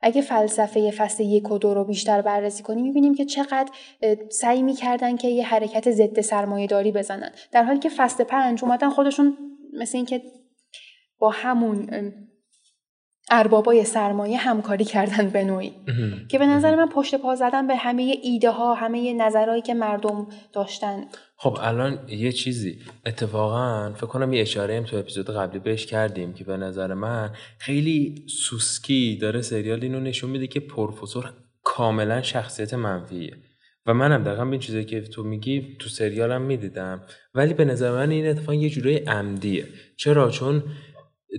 Speaker 2: اگه فلسفه فصل یک و دو رو بیشتر بررسی کنیم می‌بینیم که چقدر سعی می‌کردن که یه حرکت ضد سرمایه داری بزنن. در حالی که فصل پنج اومدن خودشون مثل اینکه با همون اربابای سرمایه همکاری کردن به نوعی. که به نظر من پشت پا زدن به همه ایده ها همه نظرهایی که مردم داشتن.
Speaker 1: خب الان یه چیزی. اتفاقا فکر کنم یه اشاره هم تو اپیزود قبلی بهش کردیم که به نظر من خیلی سوسکی داره سریال اینو نشون میده که پروفسور کاملا شخصیت منفیه. و منم دقیقا به این چیزایی که تو میگی تو سریالم می‌دیدم. ولی به نظر من این اتفاق یه جورای عمدیه. چرا؟ چون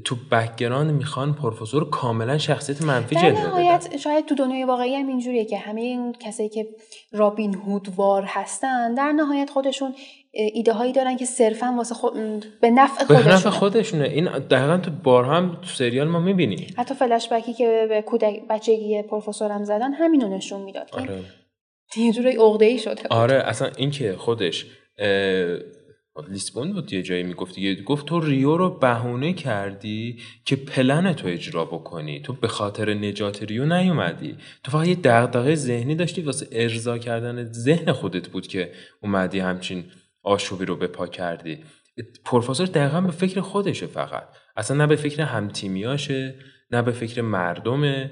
Speaker 1: تو background می‌خوان پروفسور کاملا شخصیت منفی جلوه
Speaker 2: نهایت
Speaker 1: بدن.
Speaker 2: شاید تو دنیای واقعی هم اینجوریه که همه اون کسایی که رابین هودوار هستن در نهایت خودشون ایده هایی دارن که صرفا واسه خود به نفع
Speaker 1: به
Speaker 2: خودشونه
Speaker 1: نفع خودشونه. این دقیقا تو بارها هم تو سریال ما می‌بینیم.
Speaker 2: حتی فلش بکی که به کودک بچگی پروفسورم زدن همینو نشون می‌داد
Speaker 1: آره.
Speaker 2: یه جورای شده بود.
Speaker 1: آره اصلا این که خودش لیسبون بود یه جایی می‌گفت دیگه. گفت تو ریو رو بهونه کردی که پلن تو اجرا بکنی. تو به خاطر نجات ریو نیومدی. تو فقط یه دغدغه ذهنی داشتی واسه ارضا کردن ذهن خودت بود که اومدی همچین آشوبی رو به پا کردی. پروفسور دقیقا به فکر خودشه فقط. اصلا نه به فکر همتیمیاشه نه به فکر مردمه.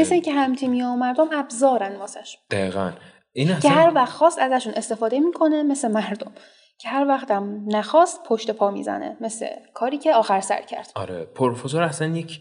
Speaker 2: مثل اینکه همتیمی و مردم ابزارن واسش.
Speaker 1: دقیقا. این
Speaker 2: که
Speaker 1: اصلا
Speaker 2: هر وقت خواست ازشون استفاده می‌کنه مثل مردم. که هر وقتم نخواست پشت پا می‌زنه مثل کاری که آخر سر کرد.
Speaker 1: آره پروفسور اصلا یک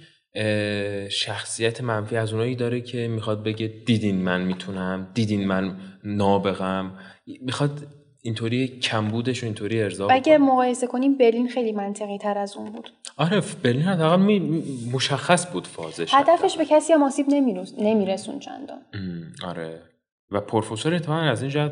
Speaker 1: شخصیت منفی از اونایی داره که می‌خواد بگه دیدین من می‌تونم دیدین من نابغم. می‌خواد اینطوری کمبودش و اینطوری ارضا
Speaker 2: اگه. مقایسه کنیم برلین خیلی منطقی تر از اون بود.
Speaker 1: آره برلین حداقل می- مشخص بود فازش
Speaker 2: هدفش به کسی هم آسیب نمیرس- نمیرسون چندان.
Speaker 1: آره. و پروفسور اتفاقا از این جهت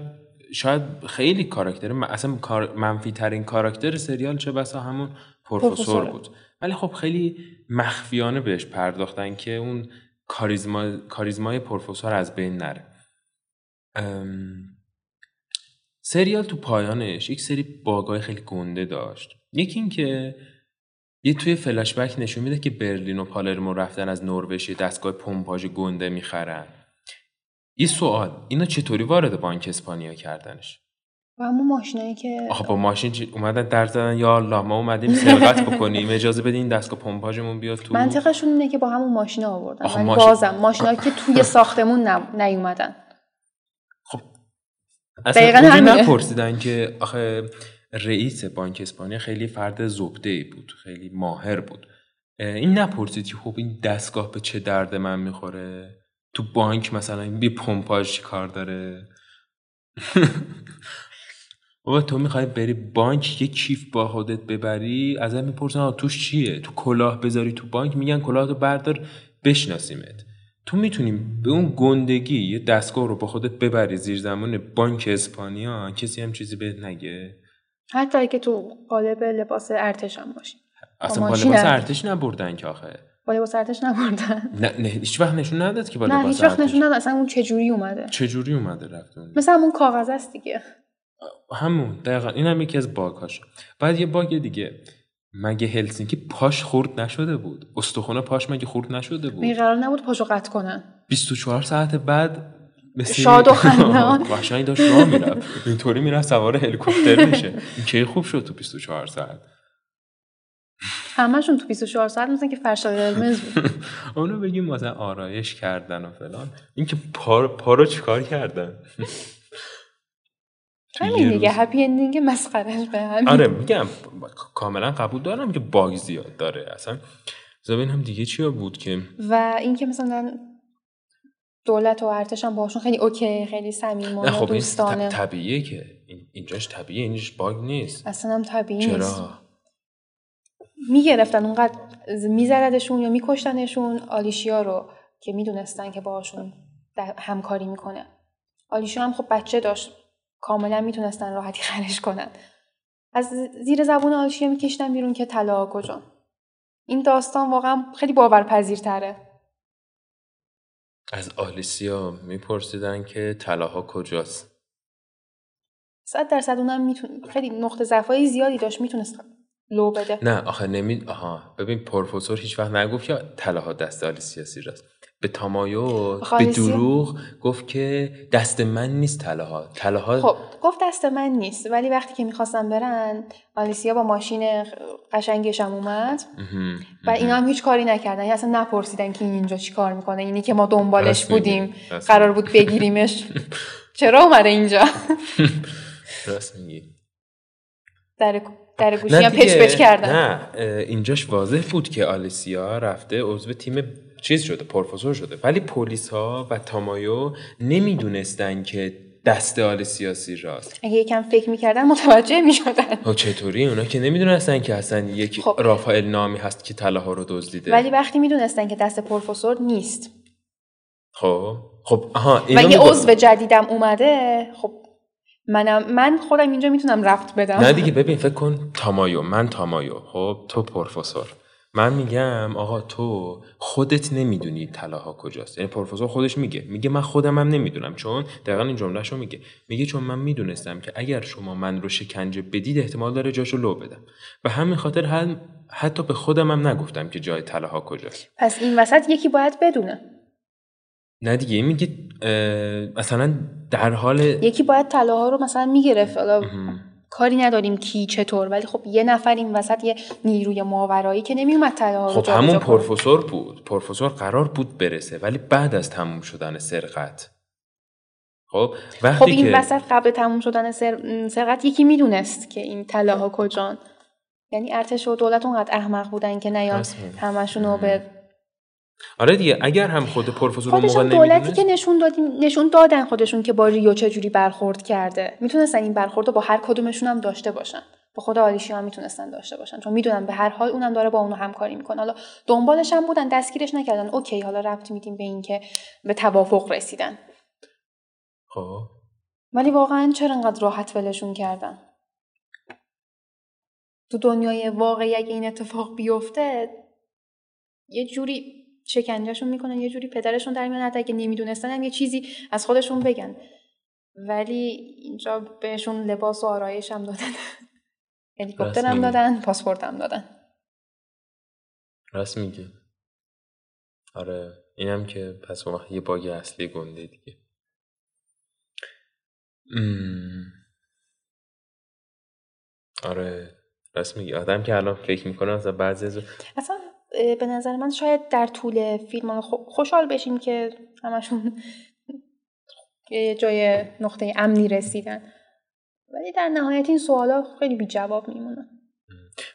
Speaker 1: شاید خیلی کاراکتر اصلا منفی ترین کاراکتر سریال چه بسا همون پروفسور. بود. ولی خب خیلی مخفیانه بهش پرداختن که اون کاریزما کاریزمای پروفسور از بین نره. ام، سریال تو پایانش یک سری باگای خیلی گنده داشت. یکی این که یه توی فلاشبک نشون میده که برلین و پالرمو رفتن از نروژ دستگاه پمپاژ گنده می‌خرن. یه سوال اینا چطوری وارد بانک اسپانیا کردنش؟
Speaker 2: و همون ماشینایی که
Speaker 1: آخه با ماشین چی- اومدن در زدن یا الله ما اومدیم سرقت بکنیم اجازه بدین دستگاه پمپاژمون بیاد تو
Speaker 2: منطقشون اینه که با همون ماشینا آوردن. ولی
Speaker 1: ماشین-
Speaker 2: بازم ماشینایی که توی ساختمون نیومدن.
Speaker 1: اصلا
Speaker 2: دقیقاً.
Speaker 1: نپرسیدن که آخه رئیس بانک اسپانیا خیلی فرد زبده بود خیلی ماهر بود. این نپرسید که خب این دستگاه به چه درد من می‌خوره؟ تو بانک مثلا بی پمپاژ چی کار داره؟ بابا تو می‌خوای بری بانک یه کیف با خودت ببری؟ ازت می‌پرسن آقا توش چیه؟ تو کلاه بذاری تو بانک؟ میگن کلاه تو بردار بشناسیمت. تو می‌تونیم به اون گندگی یه دستگاه رو با خودت ببری زیر زمان بانک اسپانیا؟ کسی هم چیزی بهت نگه؟
Speaker 2: حتی اگه تو قالب لباس ارتش هم باشی.
Speaker 1: اصلا با لباس.
Speaker 2: ارتش
Speaker 1: نبردن که آخه.
Speaker 2: با لباس ارتش نبردن.
Speaker 1: نه, نه هیچ وقت نشون نداد که با
Speaker 2: نه هیچ وقت نشون نداد. اصلا اون چجوری اومده؟
Speaker 1: چجوری اومده رفت اون
Speaker 2: مثل همون کاغذ است دیگه.
Speaker 1: همون دقیقا. این هم یکی از باگاش بعد یه باگ دیگه. مگه هلسینکی پاش خورد نشده بود؟ استخونه پاش مگه خورد نشده بود؟
Speaker 2: می قرار نبود پاشو قطع کنن.
Speaker 1: 24 ساعت بعد مثل
Speaker 2: شاد و خندان.
Speaker 1: قشنگ داشت راه می‌رفت. اینطوری می‌رفت سوار هلیکوپتر میشه. این کی خوب شد تو 24 ساعت؟
Speaker 2: همشون تو 24 ساعت مثل که فرش قرمز بود.
Speaker 1: اونو بگیم مثلا آرایش کردن و فلان. این که پا, پا رو چیکار کردن؟
Speaker 2: همین دیگه. هپی اندینگ مسخرش به همین.
Speaker 1: آره میگم کاملا قبول دارم که باگ زیاد داره. اصلا زبین هم دیگه چیا بود که؟
Speaker 2: و اینکه مثلا دولت و ارتش هم باشون خیلی اوکی خیلی
Speaker 1: نه
Speaker 2: صمیمانه
Speaker 1: خب این
Speaker 2: دوستانه.
Speaker 1: طبیعیه که. این- اینجاش طبیعیه اینجاش باگ نیست.
Speaker 2: اصلا هم طبیعی نیست. می‌گرفتن اونقدر میزردشون یا میکشتنشون آلیشیا رو که می‌دونستن که باشون همکاری می‌کنه. آلیشیا هم خب بچه داشت. کاملا می‌تونستن راحتی خرش کنن. از زیر زبون آلیشیا میکشتن بیرون که طلا کجا. این داستان واقعا خیلی باورپذیرتره.
Speaker 1: از آلیسیا میپرسیدن که طلاها کجاست.
Speaker 2: صد درصد اونم میتون خیلی نقطه ضعفای زیادی داشت می‌تونست لو بده.
Speaker 1: نه آخه نمی آها. ببین پروفسور هیچ وقت نگفت که طلاها دست آلیسیا سیراست به تامایو
Speaker 2: آخه
Speaker 1: به دروغ گفت که دست من نیست طلاها. طلاها
Speaker 2: خب گفت دست من نیست ولی وقتی که می‌خواستن برن آلیسیا با ماشین قشنگش هم اومد. و اینا هم هیچ کاری نکردن. یعنی اصلا نپرسیدن که این اینجا چی کار می‌کنه. اینی که ما دنبالش
Speaker 1: راست.
Speaker 2: بودیم
Speaker 1: راست
Speaker 2: قرار بود بگیریمش. چرا اومده اینجا؟
Speaker 1: راست میگی.
Speaker 2: در در گوشی هم پچ پچ کردن.
Speaker 1: نه اینجاش واضح بود که آلیسیا رفته عضو تیم چیز شده پروفسور شده. ولی پلیس ها و تامایو نمی‌دونستن که دست آلیسیا سیراست
Speaker 2: اگه یکم فکر می‌کردن متوجه می‌شدن.
Speaker 1: ها چطوری؟ اونا که نمی‌دونستن که اصلا یک
Speaker 2: خب.
Speaker 1: رافائل نامی هست که طلاها رو دزدیده
Speaker 2: ولی وقتی می‌دونستن که دست پروفسور نیست.
Speaker 1: خب. خب آها
Speaker 2: و یه. عضو جدیدم اومده خب منم من خودم اینجا می‌تونم رفت بدم.
Speaker 1: نه دیگه ببین فکر کن. تامایو من تامایو. خب تو پروفسور. من میگم آقا تو خودت نمی‌دونی طلاها کجاست. یعنی پروفسور خودش میگه. میگه من خودم هم نمی‌دونم. چون دقیقا این جملهشو میگه. میگه چون من می‌دونستم که اگر شما من رو شکنجه بدید احتمال داره جاشو لو بدم. و همین خاطر هم حتی به خودم هم نگفتم که جای طلاها کجاست.
Speaker 2: پس این وسط یکی باید بدونه.
Speaker 1: نه دیگه این میگه مثلا در حال
Speaker 2: یکی باید طلاها رو مثلا می‌گرفت. حالا کاری نداریم کی چطور ولی خب یه نفر این وسط یه نیروی ماورایی که نمیومد طلاها رو
Speaker 1: خب همون. پروفسور بود. پروفسور قرار بود برسه ولی بعد از تموم شدن سرقت. خب
Speaker 2: خب
Speaker 1: وقتی
Speaker 2: این
Speaker 1: که
Speaker 2: وسط قبل تموم شدن سر... سرقت یکی می‌دونست که این طلاها کجان. یعنی ارتش و دولت اونقدر احمق بودن که نیان. همشون رو به
Speaker 1: آره دیگه اگر هم خود پروفسور اون موقع
Speaker 2: دولتی که نشون نشون دادن خودشون که با ریو چجوری برخورد کرده. می‌تونستن این برخورد رو با هر کدومشون هم داشته باشن. با خود آلیشیا هم می‌تونستن داشته باشن. چون می‌دونن به هر حال اونم داره با اونو همکاری می‌کنه. حالا دنبالش هم بودن دستگیرش نکردن. اوکی حالا ربط میدیم به اینکه به توافق رسیدن.
Speaker 1: خب.
Speaker 2: ولی واقعا چرا انقدر راحت ولشون کردن؟ تو دنیای واقعی اگه این اتفاق بیفته یه جوری شکنجهشون می‌کنن یه جوری پدرشون در میان حتی اگه نمی‌دونستن هم یه چیزی از خودشون بگن. ولی اینجا بهشون لباس و آرایش هم دادن. هلیکوپتر هم. دادن پاسپورت هم دادن.
Speaker 1: راست میگی آره اینم که پس اون یه باگ اصلی گنده دیگه. ام. آره راست میگی آدم که الان فکر می‌کنه از بعضی از
Speaker 2: اصلا به نظر من شاید در طول فیلم خوشحال بشیم که همشون یه جای نقطه امنی رسیدن. ولی در نهایت این سوالا خیلی بی جواب میمونن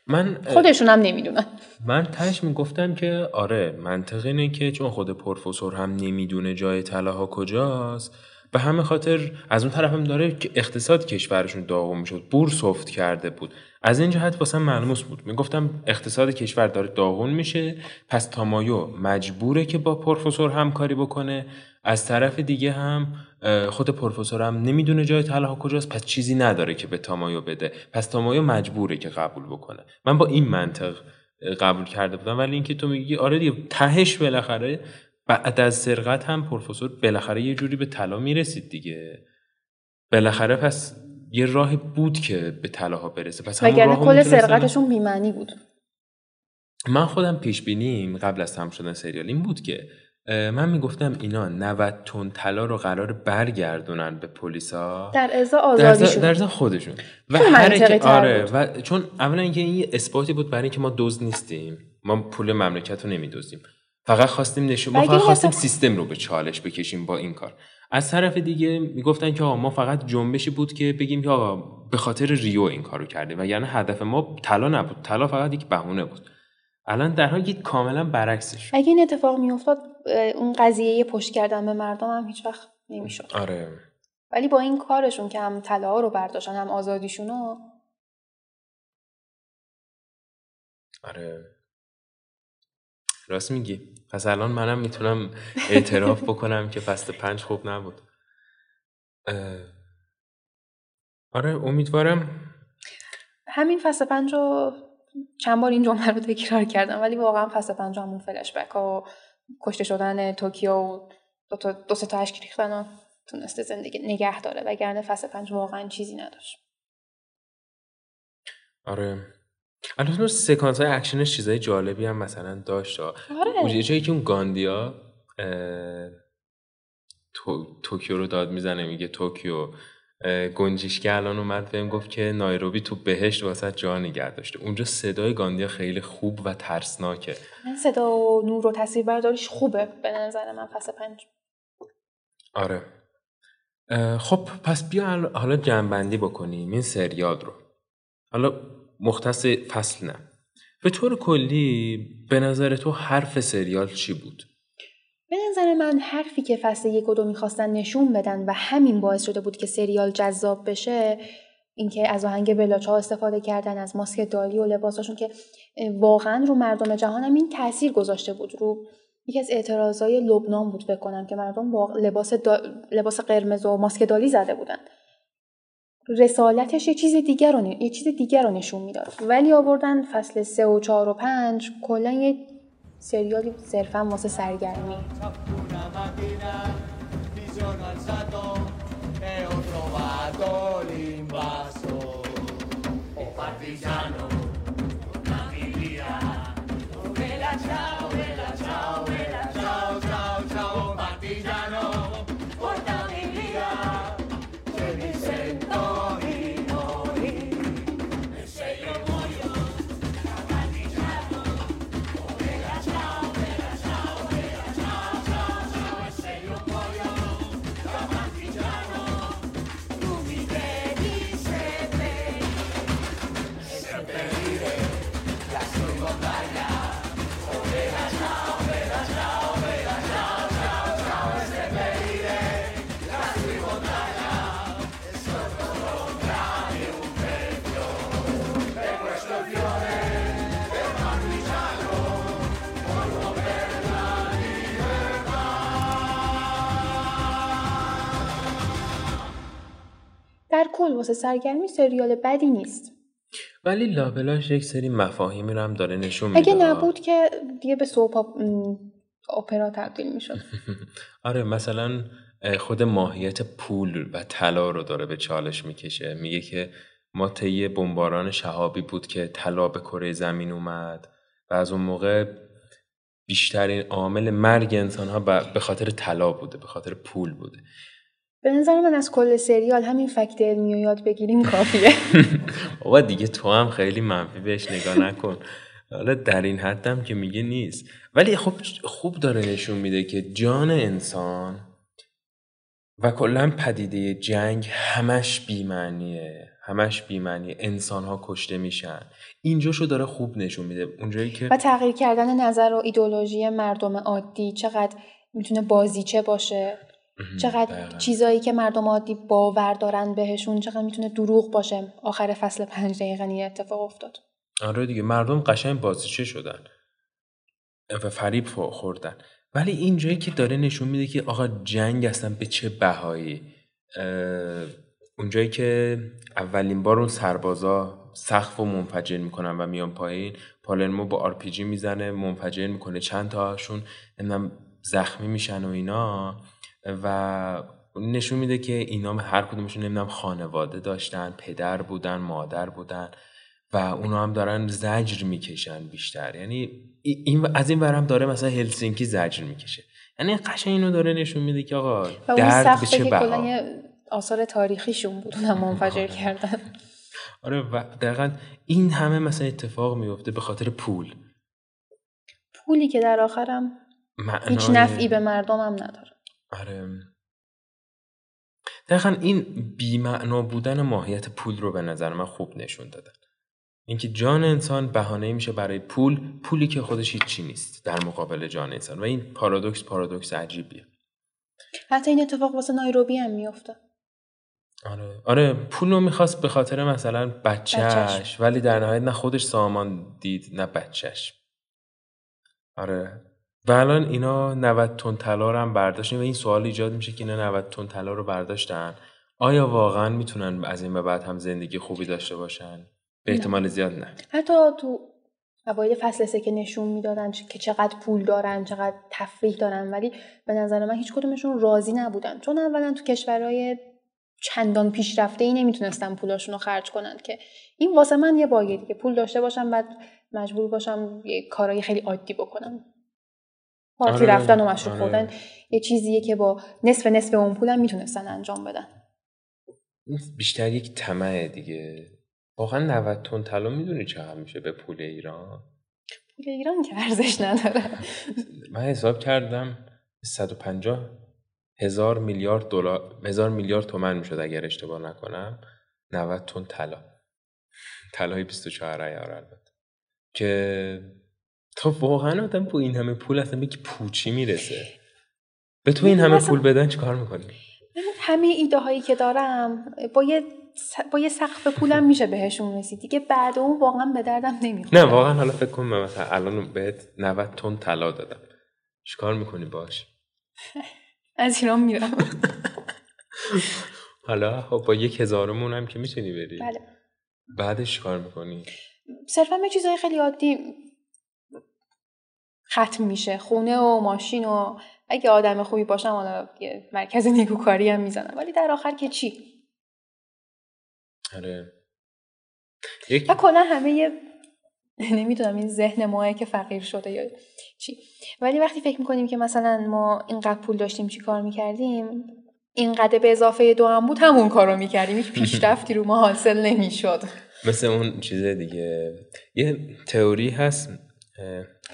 Speaker 1: من
Speaker 2: خودشون هم نمی‌دونن.
Speaker 1: من تش می‌گفتم که آره منطق اینه که چون خود پروفسور هم نمی‌دونه جای طلاها کجاست به همه خاطر از اون طرف هم داره که اقتصاد کشورشون داغون می‌شد بورس افت کرده بود. از این جهت واسه ملموس بود. می‌گفتم اقتصاد کشور داره داغون میشه پس تامایو مجبوره که با پروفسور همکاری بکنه. از طرف دیگه هم خود پروفسور هم نمی‌دونه جای طلاها کجاست پس چیزی نداره که به تامایو بده. پس تامایو مجبوره که قبول بکنه. من با این منطق قبول کرده بودم ولی اینکه تو میگی آره دیگه تهش بالاخره بعد از سرقت هم پروفسور بالاخره یه جوری به طلا می‌رسید دیگه. بالاخره پس یه راهی بود که به طلاها برسه. پس همون
Speaker 2: کل سرقتشون بیمعنی بود.
Speaker 1: من خودم پیش بینیم قبل از تمام شدن سریال این بود که من می‌گفتم اینا 90 تن طلا رو قرار برگردونن به پلیسا؟
Speaker 2: در ازا آزادیشون.
Speaker 1: در ز خودشون. و هر آره. و چون اولا اینکه این اثباتی بود برای اینکه ما دزد نیستیم. ما پول مملکت رو نمیدزدیم. فقط خواستیم نشون ما فقط خواستیم سیستم رو به چالش بکشیم با این کار. از طرف دیگه می‌گفتن که آقا ما فقط جنبشی بود که بگیم که آقا به خاطر ریو این کارو کردیم و یعنی هدف ما طلا نبود. طلا فقط یک بهونه بود. الان در حالی کاملا برعکسش.
Speaker 2: اگه این اتفاق میافتاد؟ اون قضیه پشت کردن به مردم هم هیچ وقت نمی‌شد.
Speaker 1: آره.
Speaker 2: ولی با این کارشون که هم طلا رو برداشتن هم آزادیشونو
Speaker 1: آره. راست میگی. پس الان منم می‌تونم اعتراف بکنم که فصل پنج خوب نبود. آره امیدوارم.
Speaker 2: همین فصل پنج رو چند بار این جمله رو تکرار کردم ولی واقعا فصل پنج همون فلش بک و کشته شدن توکیو و دو, تا دو سه تا اشک ریختن و تونسته زندگی نگه داره وگرنه فصل پنج واقعا چیزی نداشت.
Speaker 1: آره. البته اون سکانس های اکشنش چیزای جالبی هم مثلا داشت
Speaker 2: آره.
Speaker 1: جایی که اون گاندیا اه، تو- توکیو رو داد می‌زنه میگه توکیو اه، گنجیشکه الان اومد بهم گفت که نایروبی تو بهشت واست جا نگه داشته. اونجا صدای گاندیا خیلی خوب و ترسناکه.
Speaker 2: صدا و نور و تصویر برداریش خوبه به نظر من فصل پنج.
Speaker 1: آره. خب پس بیا ال- حالا جنبندی بکنیم این سریال رو. حالا مختص فصل نه. به طور کلی به نظر تو حرف سریال چی بود؟
Speaker 2: به نظر من حرفی که فصل یک و دو می‌خواستن نشون بدن و همین باعث شده بود که سریال جذاب بشه اینکه از آهنگ بلاچ ها استفاده کردن از ماسک دالی و لباساشون که واقعا رو مردم جهان هم این تاثیر گذاشته بود. رو یکی از اعتراضای لبنان بود فکر کنم که مردم واق- لباس, دا- لباس قرمز و ماسک دالی زده بودن. رسالتش یه چیز دیگر رو یه چیز دیگر رو نشون می‌داد. ولی آوردن فصل سه و چهار و پنج کلا یه سریالی صرفا واسه سرگرمی.
Speaker 7: Una
Speaker 2: کل واسه سرگرمی سریال بدی نیست.
Speaker 1: ولی لابلاش یک سری مفاهیمی رو هم داره نشون میده.
Speaker 2: اگه نبود که دیگه به سوپ آپ- م، اپرا تبدیل می‌شد.
Speaker 1: آره مثلا خود ماهیت پول و طلا رو داره به چالش می‌کشه. میگه که ما طی بمباران شهابی بود که طلا به کره زمین اومد و از اون موقع بیشترین عامل مرگ انسان ها به خاطر طلا بوده به خاطر پول بوده.
Speaker 2: به نظر من از کل سریال همین فکت علمی رو یاد بگیریم کافیه.
Speaker 1: آقا دیگه تو هم خیلی منفی بهش نگاه نکن. حالا در این حدم که میگه نیست. ولی خب خوب داره نشون میده که جان انسان و کلا پدیده جنگ همش بیمعنیه. همش بیمعنیه. انسان ها کشته میشن. اینجاشو داره خوب نشون میده. اونجایی که
Speaker 2: و تغییر کردن نظر و ایدولوژی مردم عادی چقدر می‌تونه بازیچه باشه. چقدر
Speaker 1: دقیقاً.
Speaker 2: چیزایی که مردم عادی باور دارن بهشون چقدر می‌تونه دروغ باشه. آخر فصل پنج دقیقا این اتفاق افتاد.
Speaker 1: آره دیگه مردم قشنگ بازیچه شدن. و فریب خو- خوردن. ولی اینجایی که داره نشون میده که آقا جنگ اصلا به چه بهایی اونجایی که اولین بار اون سربازا سقف و منفجر می‌کنن و میان پایین پالرمو با آرپیجی می‌زنه منفجر می‌کنه. چند تاشون نمی‌دونم زخمی میشن و اینا. و نشون میده که اینا هر کدومشون نمی‌دونم خانواده داشتن پدر بودن مادر بودن و اونا هم دارن زجر می‌کشن بیشتر. یعنی ای- این از این ورم داره مثلا هلسینکی زجر می‌کشه. یعنی قشنگ اینو داره نشون میده که آقا درد به چه بها
Speaker 2: آثار تاریخیشون بود اونم منفجر کردن.
Speaker 1: آره و دقیقا این همه مثلا اتفاق میفته به خاطر پول.
Speaker 2: پولی که در آخرم هیچ نفعی به مردم هم نداره.
Speaker 1: آره. دقیقا این بیمعنا بودن ماهیت پول رو به نظر من خوب نشون دادن. اینکه جان انسان بهانه میشه برای پول پولی که خودش هیچی نیست در مقابل جان انسان و این پارادوکس پارادوکس عجیبیه.
Speaker 2: حتی این اتفاق واسه نایروبی هم میفته
Speaker 1: آره. آره پول رو می‌خواست به خاطر مثلا بچهش,
Speaker 2: بچه‌ش.
Speaker 1: ولی در نهایت نه خودش سامان دید نه بچهش آره. و الان اینا 90 تن طلا رو هم برداشتن و این سوال ایجاد میشه که اینا 90 تن طلا رو برداشتن. آیا واقعا می‌تونن از این به بعد هم زندگی خوبی داشته باشن؟ به احتمال زیاد نه.
Speaker 2: حتی تو اوایل فصل سه که نشون می‌دادن که چقدر پول دارن چقدر تفریح دارن ولی به نظر من هیچ کدومشون راضی نبودن. چون اولا تو کشورهای چندان پیشرفته ای نمی‌تونستن پولاشون رو خرج کنن که این واسه من یه باگه دیگه. پول داشته باشم بعد مجبور باشم یه کارهای خیلی عادی بکنم. پارتی
Speaker 1: آره،
Speaker 2: رفتن و مشروب
Speaker 1: آره.
Speaker 2: خوردن یه چیزیه که با نصف نصف اون پولم می‌تونستن انجام بدن.
Speaker 1: بیشتر یک طمعه دیگه. واقعا 90 تن طلا می‌دونی چقدر میشه به پول ایران؟
Speaker 2: پول ایران که ارزش نداره.
Speaker 1: من حساب کردم 150 هزار میلیارد دلار هزار میلیارد تومن می‌شد اگر اشتباه نکنم. 90 تن طلا. طلای 24 عیار البته. که تا واقعا آدم با این همه پول اصلا به پوچی می‌رسه؟ به تو این همه پول بدن چیکار می‌کنی؟
Speaker 2: همه ایده هایی که دارم با یه با یه سقف پولم میشه بهشون رسید. دیگه بعد اون واقعا به دردم نمی‌خوره.
Speaker 1: نه واقعا حالا فکر کن من مثلا الان بهت 90 تن طلا دادم. چیکار می‌کنی باش؟
Speaker 2: از ایران میرم.
Speaker 1: حالا خب با یک هزارمون هم که می‌تونی بری.
Speaker 2: بله.
Speaker 1: بعدش چیکار می‌کنی؟
Speaker 2: صرفا به چیزهای خیلی عادی ختم میشه. خونه و ماشین و اگه آدم خوبی باشم حالا یه مرکز نیکوکاری هم می‌زنم. ولی در آخر که چی؟
Speaker 1: آره.
Speaker 2: و کلا همه یه نمی‌دونم این ذهن ماه که فقیر شده یا چی. ولی وقتی فکر می‌کنیم که مثلا ما اینقدر پول داشتیم چی کار می‌کردیم اینقدر به اضافه دو هم بود همون کارو می‌کردیم. هیچ پیشرفتی رو ما حاصل نمی‌شد.
Speaker 1: مثل اون چیز دیگه. یه تئوری هست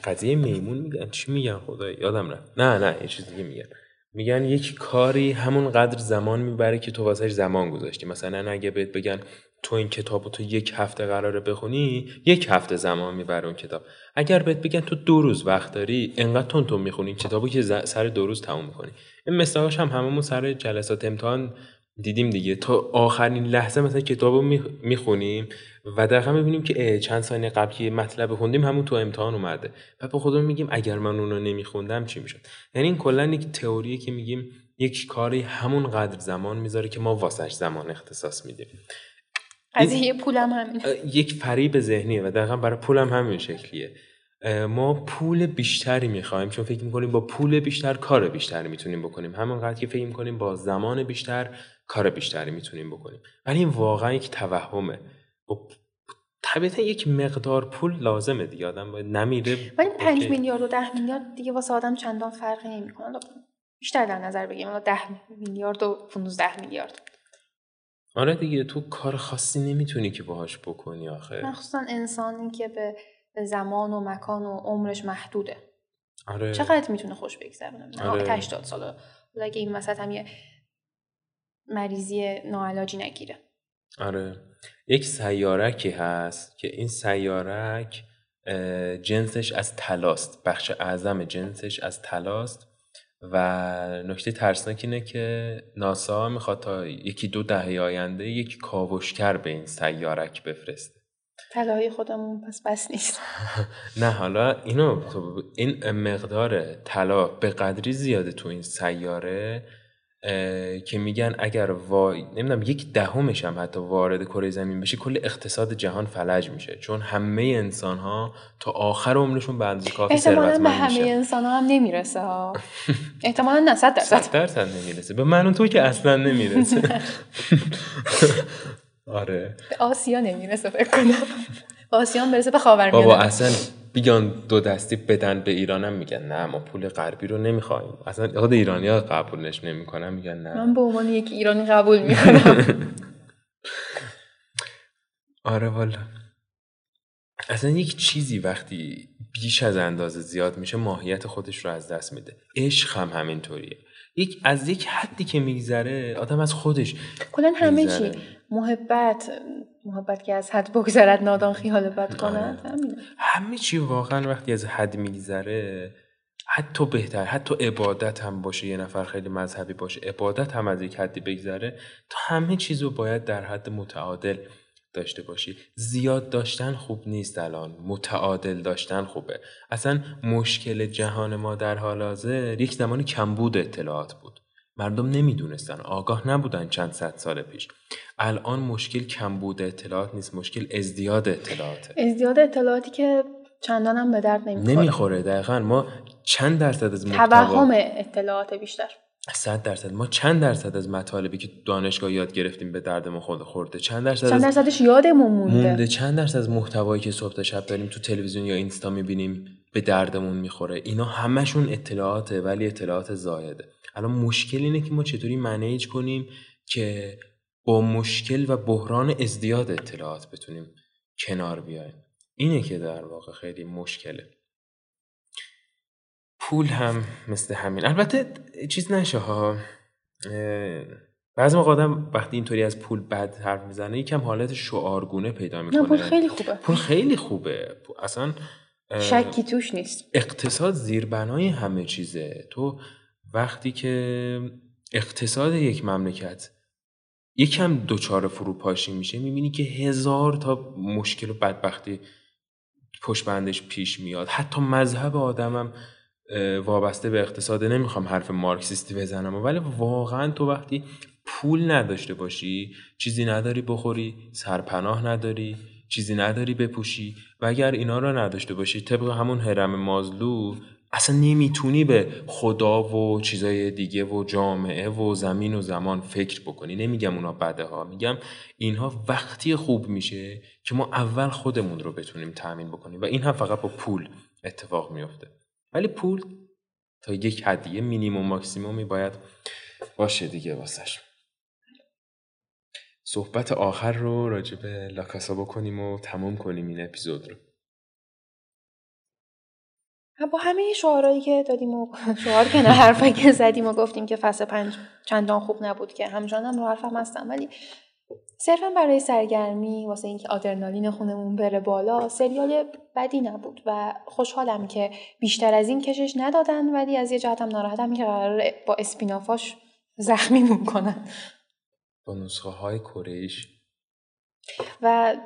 Speaker 1: قضیه میمون میگن. چی میگن خدا یادم رفت. نه نه یه چیز دیگه میگن. میگن یک کاری همون قدر زمان می‌بره که تو واسش زمان گذاشتی. مثلا اگه بهت بگن تو این کتاب رو تو یک هفته قراره بخونی یک هفته زمان می‌بره اون کتاب. اگر بهت بگن تو دو روز وقت داری انقدر تون تون می‌خونی کتابو که سر دو روز تموم می‌کنی. این مثلاش هم هممون سر جلسات امتحان دیدیم دیگه. تا آخرین لحظه مثلا کتاب رو می‌خونیم و دقیقا می‌بینیم که چند ثانیه قبل که مطلب خوندیم همون تو امتحان اومده. و به خودمون میگیم اگر من اون رو نمیخوندم چی می‌شد؟ یعنی این کلا یک تئوریه که میگیم یک کاری همون قدر زمان می‌ذاره که ما واسش زمان اختصاص میدیم.
Speaker 2: قضیه پولم همین
Speaker 1: یک فریب ذهنیه و دقیقا برای پولم همین شکلیه. ما پول بیشتری می‌خوایم چون فکر می‌کنیم با پول بیشتر کار بیشتری می‌تونیم بکنیم. همونقدر که فکر می‌کنیم با زمان بیشتر کار بیشتری می‌تونیم بکنیم. ولی این واقعا یک توهمه. با طبیعتا یک مقدار پول لازمه دیگه. آدم باید نمیره.
Speaker 2: ولی پنج. میلیارد و ده میلیارد دیگه واسه آدم چندان فرقی نمی‌کنه. بیشتر در نظر بگیم حالا ده میلیارد و 15 میلیارد.
Speaker 1: آره دیگه تو کار خاصی نمی‌تونی که باهاش بکنی آخه.
Speaker 2: مخصوصا انسانی که به زمان و مکان و عمرش محدوده.
Speaker 1: آره.
Speaker 2: چقدر می‌تونه خوش بگذرونه؟
Speaker 1: آره.
Speaker 2: 80 سال حالا اگه این وسط هم یه مریضی ناعلاجی نگیره.
Speaker 1: آره. یک سیارکی هست که این سیارک جنسش از تلاست بخش اعظم جنسش از تلاست و نکته ترسناک اینه که ناسا می‌خواد تا یکی دو دهه آینده یک کاوشگر به این سیارک بفرسته.
Speaker 2: طلای خودمون پس بس نیست.
Speaker 1: نه حالا اینو تو ب- این مقدار طلا به قدری زیاده تو این سیاره که میگن اگر وا... نمی‌دونم یک دهمش هم حتی وارد کره زمین بشه کل اقتصاد جهان فلج میشه. چون همه انسان ها تا آخر عمرشون به اندازه کافی
Speaker 2: احتمالا به
Speaker 1: ثروتمند
Speaker 2: همه
Speaker 1: میشن.
Speaker 2: انسان ها هم نمی‌رسه ها. احتمالا نه صد
Speaker 1: صد
Speaker 2: درصد
Speaker 1: درصد نمی‌رسه. به من تو که اصلا نمی‌رسه. آره.
Speaker 2: به آسیا نمی‌رسه فکر کنم. آسیا برسه به خاورمیانه.
Speaker 1: بابا اصلا بیان دو دستی بدن به ایرانم میگن نه ما پول غربی رو نمی‌خوایم اصلا خود ایرانی ها قبولش نمی‌کنن میگن نه.
Speaker 2: من به عنوان یک ایرانی قبول می‌کنم.
Speaker 1: آره والا. اصلا یک چیزی وقتی بیش از اندازه زیاد میشه ماهیت خودش رو از دست میده. عشق هم همینطوریه. یک از یک حدی که میگذره آدم از خودش
Speaker 2: کلا همه. چی. محبت محبت که از حد بگذرد نادان خیال بد کند همینه
Speaker 1: همه چی واقعا وقتی از حد میگذره حتی بهتر حتی عبادت هم باشه یه نفر خیلی مذهبی باشه عبادت هم از یک حدی بگذره تو همه چیز رو باید در حد متعادل داشته باشی. زیاد داشتن خوب نیست الان. متعادل داشتن خوبه. اصلا مشکل جهان ما در حال حاضر یک زمانی کمبود اطلاعات بود. مردم نمی‌دونستن. آگاه نبودن چند صد سال پیش. الان مشکل کمبود اطلاعات نیست مشکل ازدیاد اطلاعاته.
Speaker 2: ازدیاد اطلاعاتی که چندان هم به درد نمی‌خوره.
Speaker 1: نمی‌خوره. دقیقا ما چند درصد از محتوا
Speaker 2: توهم اطلاعات بیشتر.
Speaker 1: صد درصد. ما چند درصد از مطالبی که دانشگاه یاد گرفتیم به دردمون خود خورده. چند درصد
Speaker 2: چند
Speaker 1: از
Speaker 2: درصدش یادمون مونده,
Speaker 1: مونده. چند درصد از محتوایی که صبح تا شب داریم تو تلویزیون یا اینستا می‌بینیم به دردمون می‌خوره. اینا همشون اطلاعاته ولی اطلاعات زایده. الان مشکل اینه که ما چطوری منیج کنیم که با مشکل و بحران ازدیاد اطلاعات بتونیم کنار بیایم. اینه که در واقع خیلی مشکله. پول هم مثل همین. البته چیز نشه ها. بعضی موقع آدم وقتی اینطوری از پول بد حرف می‌زنه یکم حالت شعارگونه پیدا می‌کنه.
Speaker 2: نه پول خیلی خوبه.
Speaker 1: پول خیلی خوبه. اصلا
Speaker 2: شکی توش نیست.
Speaker 1: اقتصاد زیربنای همه چیزه. تو وقتی که اقتصاد یک مملکت یکم دچار فروپاشی میشه می‌بینی که هزار تا مشکل و بدبختی پشت بندش پیش میاد. حتی مذهب آدمم وابسته به اقتصاد نمی‌خوام حرف مارکسیستی بزنم ولی واقعا تو وقتی پول نداشته باشی چیزی نداری بخوری سرپناه نداری چیزی نداری بپوشی و اگر اینا رو نداشته باشی طبق همون هرم مازلو اصلا نمی‌تونی به خدا و چیزای دیگه و جامعه و زمین و زمان فکر بکنی. نمیگم اونا بده ها. میگم اینها وقتی خوب میشه که ما اول خودمون رو بتونیم تأمین بکنیم و این هم فقط با پول اتفاق میفته ولی پول تا یک حدیه مینیموم ماکسیمومی باید باشه دیگه واسش. صحبت آخر رو راجع به لاکاسا بکنیم و تموم کنیم این اپیزود رو.
Speaker 2: با همه شعارهایی که دادیم و شعار که نه که زدیم و گفتیم که فصل پنج چندان خوب نبود که همچنان هم رو حرفم هستم. ولی صرفا برای سرگرمی واسه اینکه آدرنالین خونمون بره بالا سریال بدی نبود و خوشحالم که بیشتر از این کشش ندادن ولی از یه جهتم ناراحتم که قرار با اسپینافاش زخمی کنن.
Speaker 1: با نسخه های کره‌ایش
Speaker 2: و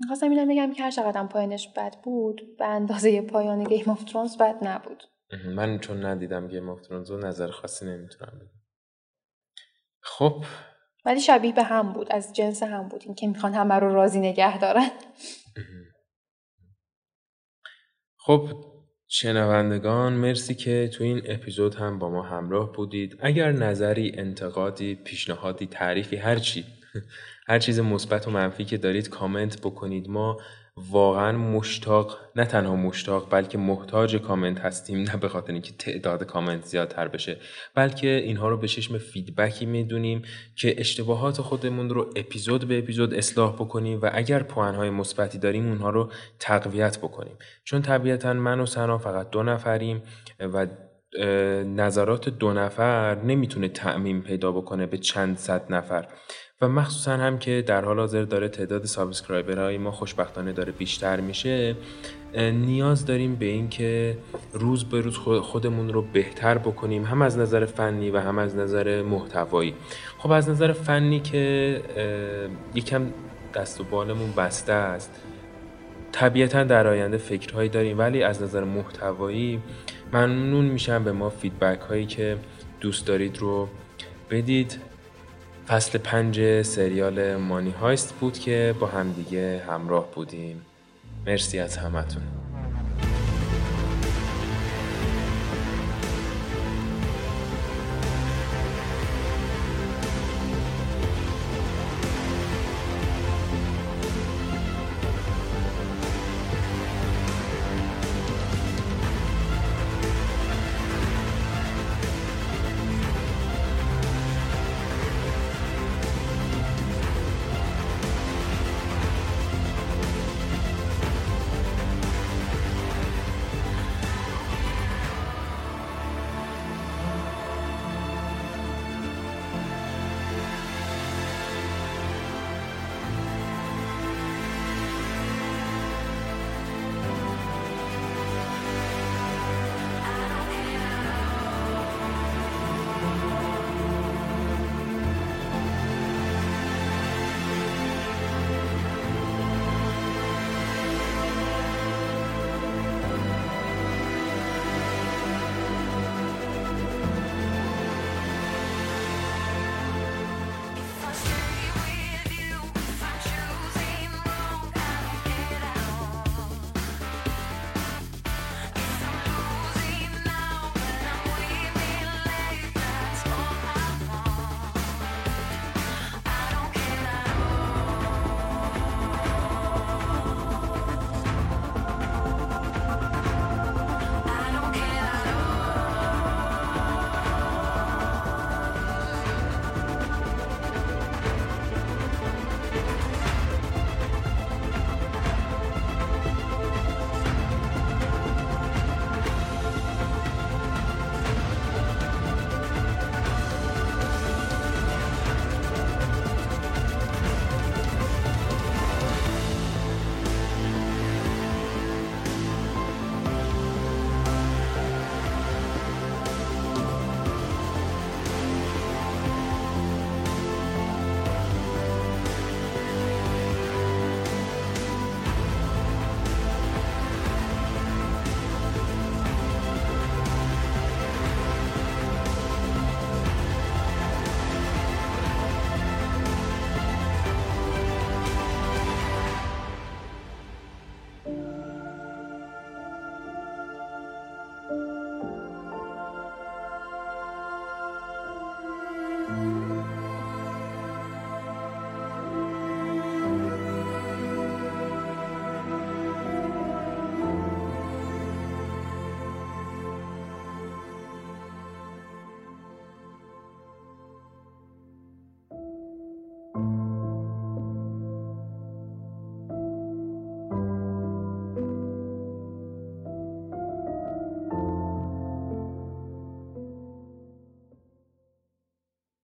Speaker 2: می‌خواستم اینم بگم که هر چقدر پایانش بد بود به اندازه پایان گیم آف ترونز بد نبود.
Speaker 1: من چون ندیدم Game of Thrones رو نظر خاصی نمی‌تونم بدم. خب.
Speaker 2: ولی شبیه به هم بود از جنس هم بود. این که می‌خوان همه رو راضی نگه دارن.
Speaker 1: خب شنوندگان مرسی که تو این اپیزود هم با ما همراه بودید. اگر نظری انتقادی پیشنهادی تعریفی هر چی هر چیز مثبت و منفی که دارید کامنت بکنید. ما واقعا مشتاق نه تنها مشتاق بلکه محتاج کامنت هستیم. نه به خاطر اینکه تعداد کامنت زیادتر بشه بلکه اینها رو به چشم فیدبکی می‌دونیم که اشتباهات خودمون رو اپیزود به اپیزود اصلاح بکنیم و اگر پوانهای مثبتی داریم اونها رو تقویت بکنیم. چون طبیعتا من و سنا فقط دو نفریم و نظرات دو نفر نمی‌تونه تعمیم پیدا بکنه به چند صد نفر. و مخصوصا هم که در حال حاضر داره تعداد subscriber های ما خوشبختانه داره بیشتر میشه نیاز داریم به این که روز به روز خودمون رو بهتر بکنیم هم از نظر فنی و هم از نظر محتوایی. خب از نظر فنی که یکم دست و بالمون بسته است طبیعتا در آینده فکرهایی داریم ولی از نظر محتوایی ممنون میشم به ما feedback هایی که دوست دارید رو بدید. فصل پنج سریال مانی هایست بود که با همدیگه همراه بودیم. مرسی از همتون.